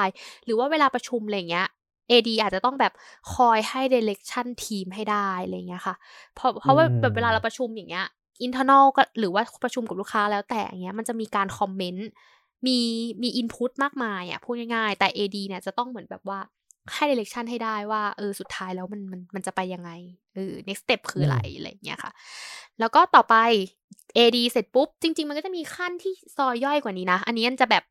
หรือว่าเวลาประชุมอะไรเงี้ย AD อาจจะต้องแบบคอยให้ direction ทีมให้ได้อะไรเงี้ยค่ะ เพราะเพราะว่าแบบเวลาเราประชุมอย่างเงี้ย internal ก็หรือว่าประชุมกับลูกค้าแล้วแต่เงี้ยมันจะมีการคอมเมนต์ มีมีอินพุตมากมายอะพูดง่ายๆ แต่ AD เนี่ยจะต้องเหมือนแบบว่าให้ direction ให้ได้ว่าเออสุดท้ายแล้วมันมันมันจะไปยังไงเออ next step คืออะไรอะไรเงี้ยค่ะ แล้วก็ต่อไป AD เสร็จปุ๊บ จริง ๆ มันก็จะมีขั้นที่ซอยย่อยกว่านี้นะ อันนี้จะแบบ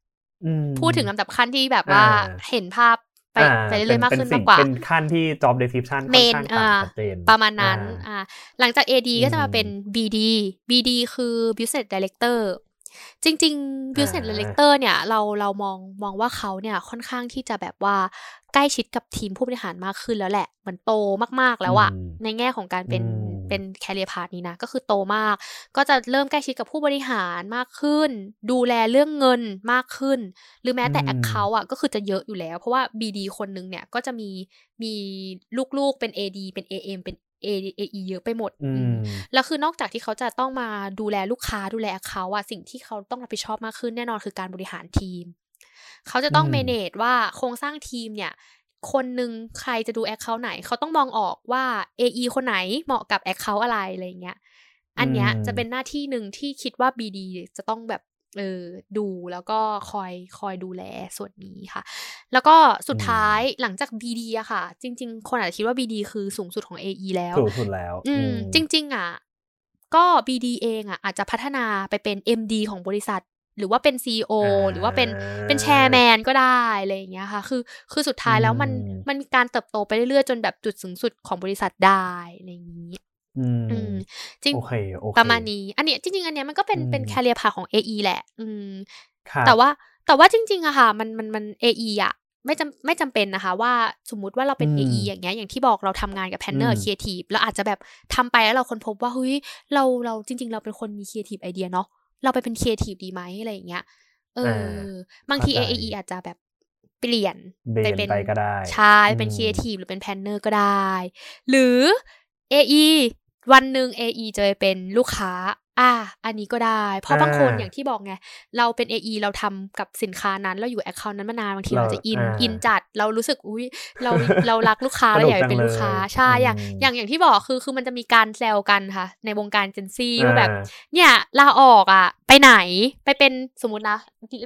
พูดถึงลำดับขั้นที่แบบว่าเห็นภาพไปไปเรื่อยๆมากขึ้นมากกว่า
เป็นขั้นที่ job description
เมนประมาณนั้นอ่าหลังจาก AD ก็จะมาเป็น BD BD คือ business director จริงๆ business director เนี่ยเราเรามองมองว่าเขาเนี่ยค่อนข้างที่จะแบบว่าใกล้ชิดกับทีมผู้บริหารมากขึ้นแล้วแหละ เหมือนโตมากๆแล้วอะในแง่ของการเป็นเป็น career path นี้นะ ก็คือโตมาก ก็จะเริ่มใกล้ชิดกับผู้บริหารมากขึ้น ดูแลเรื่องเงินมากขึ้น หรือแม้แต่ account อะก็คือจะเยอะอยู่แล้ว เพราะว่า BD คนนึงเนี่ยก็จะมีมีลูกๆเป็น AD เป็น AM เป็น A A E เยอะไปหมดแล้วคือนอกจากที่เขาจะต้องมาดูแลลูกค้าดูแลเขาอะสิ่งที่เขาต้องรับผิดชอบมากขึ้นแน่นอนคือการบริหารทีม เขาจะต้อง manage ว่าโครงสร้างทีมเนี่ย คนหนึ่งใครจะดู account ไหน เขาต้องมองออกว่า AE คนไหนเหมาะกับ account อะไรอะไรเงี้ยอันเนี้ยจะเป็นหน้าที่หนึ่งที่คิดว่า BD จะต้องแบบ เออดูแล้วก็คอยคอยดูแลส่วนนี้ค่ะ แล้วก็สุดท้ายหลังจาก BD อะค่ะ จริง ๆ คนอาจจะคิดว่า BD คือสูงสุดของ AE แล้ว
สูงสุดแล้ว
อืม จริง ๆอะก็ BD เองอะอาจจะพัฒนาไปเป็น MD ของบริษัท หรือว่าเป็น CEO หรือว่าเป็นเป็น chairman ก็ได้อะไรอย่างเงี้ยค่ะ คือคือสุดท้ายแล้วมันมันมีการเติบโตไปเรื่อยๆ จนแบบจุดสูงสุดของบริษัทได้อะไรอย่างนี้
อืม
จริง
ป
ระมาณนี้ อันนี้จริง ๆ อันเนี้ยมันก็เป็นเป็น career path ของ AE แหละ อืม
แต่
ว่าแต่ว่าจริง ๆอะค่ะ มันมันมัน AE อะไม่จำไม่จำเป็นนะคะ ว่าสมมุติว่าเราเป็น AE อย่างเงี้ยอย่างที่บอกเราทำงานกับ planner creative แล้วอาจจะแบบทำไปแล้วเราค้นพบว่าเฮ้ยเราเราจริง ๆ เราเป็นคนมี creative idea เนาะเราไปเป็นครีเอทีฟดีไหมอะไรอย่างเงี้ยเออบางที AE อาจจะแบบเปลี่ยน
ไปเป็นไปก็ได้
ใช่เป็นครีเอทีฟหรือเป็น planner ก็ได้ หรือ AE วันหนึ่ง AE จะไปเป็นลูกค้า อ่า อันนี้ก็ได้ เพราะบางคนอย่างที่บอกไง เราเป็น AE เราทำกับสินค้านั้น เราอยู่ account นั้นมานาน บางทีเราจะอิน อินจัด เรารู้สึก อุ้ยเรา เรารักลูกค้า เราอยากเป็นลูกค้า ใช่ อย่าง อย่าง อย่างที่บอกคือ คือมันจะมีการแซวกันค่ะ ในวงการเอเจนซี่ว่าแบบ เนี่ย ลาออกอะ ไปไหน ไปเป็นสมมตินะ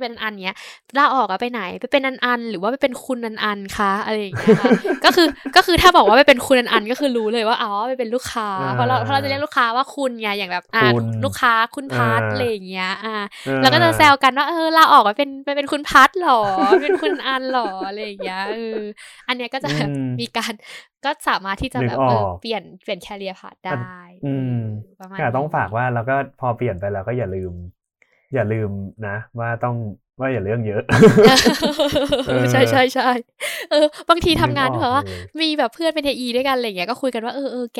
เป็นอันเนี้ย ลาออกอะไปไหน ไปเป็นอันอัน หรือว่าไปเป็นคุณอันอันคะอะไรอย่างเงี้ยค่ะ ก็คือ ก็คือถ้าบอกว่าไปเป็นคุณอันอันก็คือรู้เลยว่า อ๋อ ไปเป็นลูกค้า เพราะเรา เพราะเราจะเรียกลูกค้าว่าคุณไง อย่างแบบอ่าลูกค้าคุณพัทอะไรอย่างเงี้ย อ่า แล้วก็จะแซวกันว่าเออลาออกไปเป็นไปเป็นคุณพัทหรอ เป็นคุณอันหรออะไรอย่างเงี้ยเอออันเนี้ยก็จะแบบมีการก็สามารถที่จะแบบเออเปลี่ยนเปลี่ยนแคเรียพาได้
อืมแต่ต้องฝากว่าเราก็พอเปลี่ยนไปแล้วก็อย่าลืม อย่าลืมนะ ว่าต้องว่าอย่าเรื่องเยอะ
ใช่ใช่ใช่เออบางทีทำงานเพราะว่ามีแบบเพื่อนเป็นเอด้วยกันอะไรเงี้ยก็คุยกันว่าเออเออแก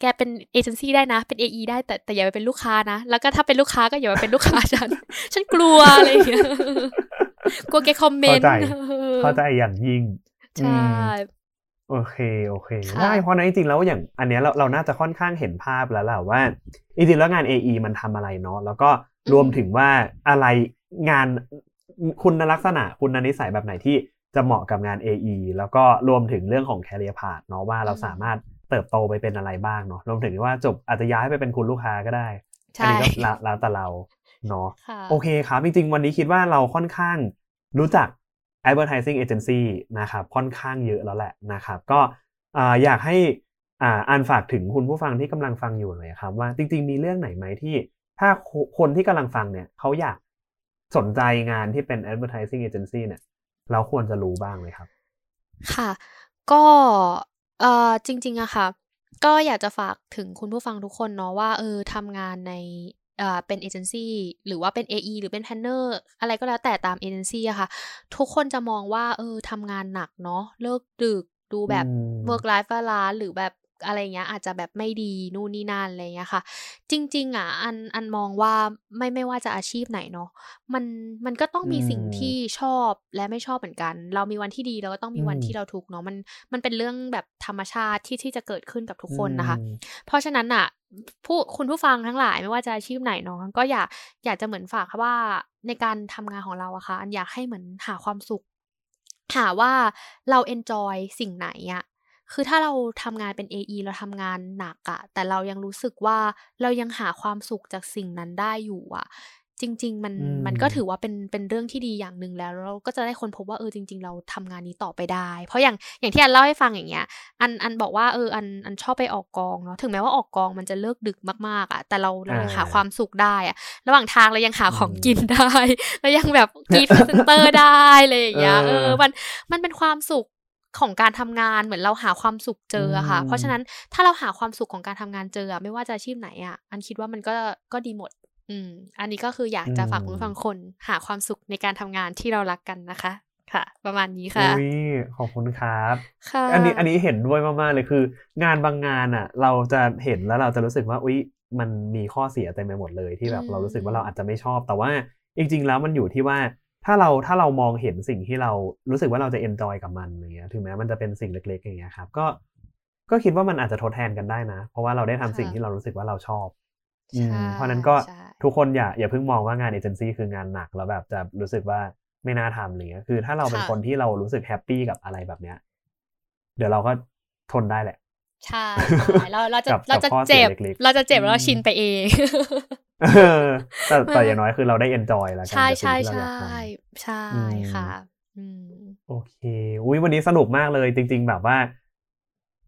แกเป็นเอเจนซี่ได้นะ เป็นเอได้แต่แต่อย่าไปเป็นลูกค้านะ แล้วก็ถ้าเป็นลูกค้าก็อย่าไปเป็นลูกค้าฉัน ฉันกลัวอะไรเงี้ยกลัวแกคอมเมนต์
เข้าใจอย่างยิ่ง
ใช่
โอเคโอเค ได้เพราะนั้นจริงๆแล้วอย่างอันนี้เราเราน่าจะค่อนข้างเห็นภาพแล้วแหละว่าจริงๆแล้วงาน AE มันทำอะไรเนาะแล้วก็รวมถึงว่าอะไรงานคุณลักษณะคุณนิสัยแบบไหนที่จะเหมาะกับงาน AE แล้วก็รวมถึงเรื่องของ career path เนาะว่าเราสามารถ เติบโตไปเป็นอะไรบ้างเนาะรวมถึงว่าจบอาจจะย้ายไปเป็นคุณลูกค้าก็ได้อันี้ก็แล้วแต่เราเนาะโอเคครับจริงๆวันนี้คิดว่าเราค่อนข้างรู้จัก advertising agency นะครับค่อนข้างเยอะแล้วแหละนะครับก็อยากให้อ่านฝากถึงคุณผู้ฟังที่กำลังฟังอยู่หน่อยครับว่าจริง ๆ มีเรื่องไหนไหมที่ถ้าคนที่กำลังฟังเนี่ยเขาอยากสนใจงานที่เป็น advertising agency เนี่ย เราควรจะรู้บ้างเลยครับ
ค่ะ ก็ เอ่อจริงๆอะค่ะ ก็อยากจะฝากถึงคุณผู้ฟังทุกคนเนาะว่าเออทำงานในอ่าเป็นเอเจนซี่หรือว่าเป็น AE หรือเป็น planner อะไรก็แล้วแต่ตามเอเจนซี่อะค่ะ ทุกคนจะมองว่าเออทำงานหนักเนาะเลิกดึกดูแบบ work life balance หรือแบบ อะไรเงี้ยอาจจะแบบไม่ดีนู่นนี่นั่นอะไรเงี้ยค่ะ จริง ๆ อะ อันอันมองว่าไม่ไม่ว่าจะอาชีพไหนเนาะมันมันก็ต้องมีสิ่งที่ชอบและไม่ชอบเหมือนกัน เรามีวันที่ดีเราก็ต้องมีวันที่เราทุกข์เนาะมันมันเป็นเรื่องแบบธรรมชาติที่ที่จะเกิดขึ้นกับทุกคนนะคะ เพราะฉะนั้นอะผู้คุณผู้ฟังทั้งหลายไม่ว่าจะอาชีพไหนเนาะก็อยากอยากจะเหมือนฝากว่าในการทำงานของเราอะค่ะอันอยากให้เหมือนหาความสุขหาว่าเราเอนจอยสิ่งไหนอะ คือถ้าเราทำงานเป็น AE เราทำงานหนักอะแต่เรายังรู้สึกว่าเรายังหาความสุขจากสิ่งนั้นได้อยู่อะจริง ๆ มันมันก็ถือว่าเป็นเป็นเรื่องที่ดีอย่างหนึ่งแล้วเราก็จะได้คนพบว่าเออจริง ๆ เราทำงานนี้ต่อไปได้ เพราะอย่างอย่างที่อันเล่าให้ฟังอย่างเงี้ย อันอันบอกว่าเอออันอันชอบไปออกกองเนาะถึงแม้ว่าออกกองมันจะเลิกดึกมากๆอะแต่เราเรายังหาความสุขได้อะระหว่างทางเรายังหาของกินได้เรายังแบบกรี๊ดพรีเซนเตอร์ได้เลยอย่างเงี้ยเออมันมันเป็นความสุข ของการทำงานเหมือนเราหาความสุขเจออะค่ะ เพราะฉะนั้นถ้าเราหาความสุขของการทำงานเจอไม่ว่าจะอาชีพไหนอะอันคิดว่ามันก็ก็ดีหมด อืม อันนี้ก็คืออยากจะฝากคุณผู้ฟังทุกคนหาความสุขในการทำงานที่เรารักกันนะคะ ค่ะ ประมาณนี้ค่ะ
อุ้ยขอบคุณครับค่ะอันนี้อันนี้เห็นด้วยมากๆเลยคือ งานบางงานอะเราจะเห็นแล้วเราจะรู้สึกว่าอุ้ยมันมีข้อเสียเต็มไปหมดเลยที่แบบเรารู้สึกว่าเราอาจจะไม่ชอบ แต่ว่าจริง ๆ แล้วมันอยู่ที่ว่า ถ้าเราถ้าเรามองเห็นสิ่งที่เรารู้สึกว่าเราจะเอนจอยกับมันอย่างเงี้ยถึงแม้มันจะเป็นสิ่งเล็กๆอย่างเงี้ยครับก็ก็คิดว่ามันอาจจะทดแทนกันได้นะ เพราะว่าเราได้ทำสิ่งที่เรารู้สึกว่าเราชอบเพราะนั้นก็ทุกคนอย่าอย่าเพิ่งมองว่างานเอเจนซี่คืองานหนักแล้วแบบจะรู้สึกว่าไม่น่าทำอะไรเงี้ยคือถ้าเราเป็นคนที่เรารู้สึกแฮปปี้กับอะไรแบบเนี้ย เดี๋ยวเราก็ทนได้แหละ
ใช่เราเราจะเราจะเจ็บ เราจะเจ็บแล้วเราชินไปเอง
แต่แต่อย่างน้อยคือเราได้เอนจอยแล้วกันใช่
ใช่ใช่ใช่ค่ะ
โอเค อุ้ยวันนี้สนุกมากเลย จริง ๆ แบบว่า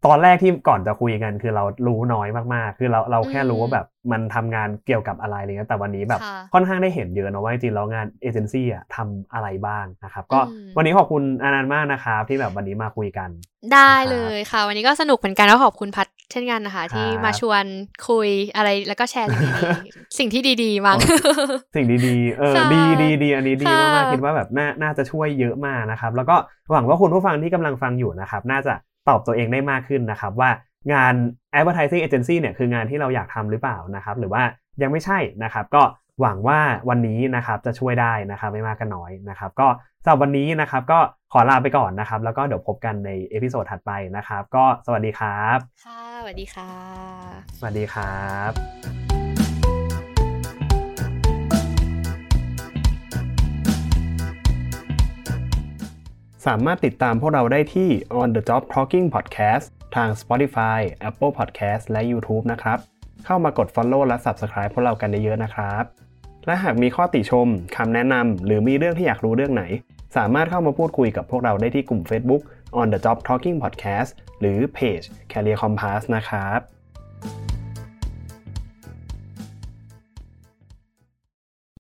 ตอนแรกที่ก่อนจะคุยกัน คือเรารู้น้อยมากๆ คือเราเราแค่รู้ว่าแบบ มันทำงานเกี่ยวกับอะไรอะไรเงี้ยแต่วันนี้แบบค่อนข้างได้เห็นเยอะนะว่าจริงๆแล้วงานเอเจนซี่อะทำอะไรบ้างนะครับ ก็วันนี้ขอบคุณอานันต์มากนะครับที่แบบวันนี้มาคุยกัน
ได้เลยค่ะ วันนี้ก็สนุกเหมือนกันแล้วขอบคุณพัดเช่นกันนะคะ ที่มาชวนคุยอะไรแล้วก็แชร์สิ่งดีๆสิ่งที่ดีๆมั้ง
สิ่งดีๆเออดีดีดีอันนี้ดีมากๆคิดว่าแบบน่าน่าจะช่วยเยอะมากนะครับ แล้วก็หวังว่าคุณผู้ฟังที่กำลังฟังอยู่นะครับ น่าจะตอบตัวเองได้มากขึ้นนะครับว่างาน advertising agency เนี่ยคืองานที่เราอยากทำหรือเปล่านะครับ หรือว่ายังไม่ใช่นะครับ ก็หวังว่าวันนี้นะครับจะช่วยได้นะครับไม่มากก็น้อยนะครับ ก็สำหรับวันนี้นะครับก็ขอลาไปก่อนนะครับ แล้วก็เดี๋ยวพบกันใน episode ถัดไปนะครับ ก็สวัสดีครับ
ค่ะสวัสดีค่ะ
สวัสดีครับสามารถติดตามพวกเราได้ที่ On the Job Talking Podcast ทาง Spotify, Apple Podcast และ YouTube นะครับ เข้ามากด Follow และ Subscribe พวกเรากันเยอะๆนะครับ และหากมีข้อติชมคำแนะนำหรือมีเรื่องที่อยากรู้เรื่องไหน สามารถเข้ามาพูดคุยกับพวกเราได้ที่กลุ่ม Facebook on the job talking podcast หรือเพจ Career Compass นะครับ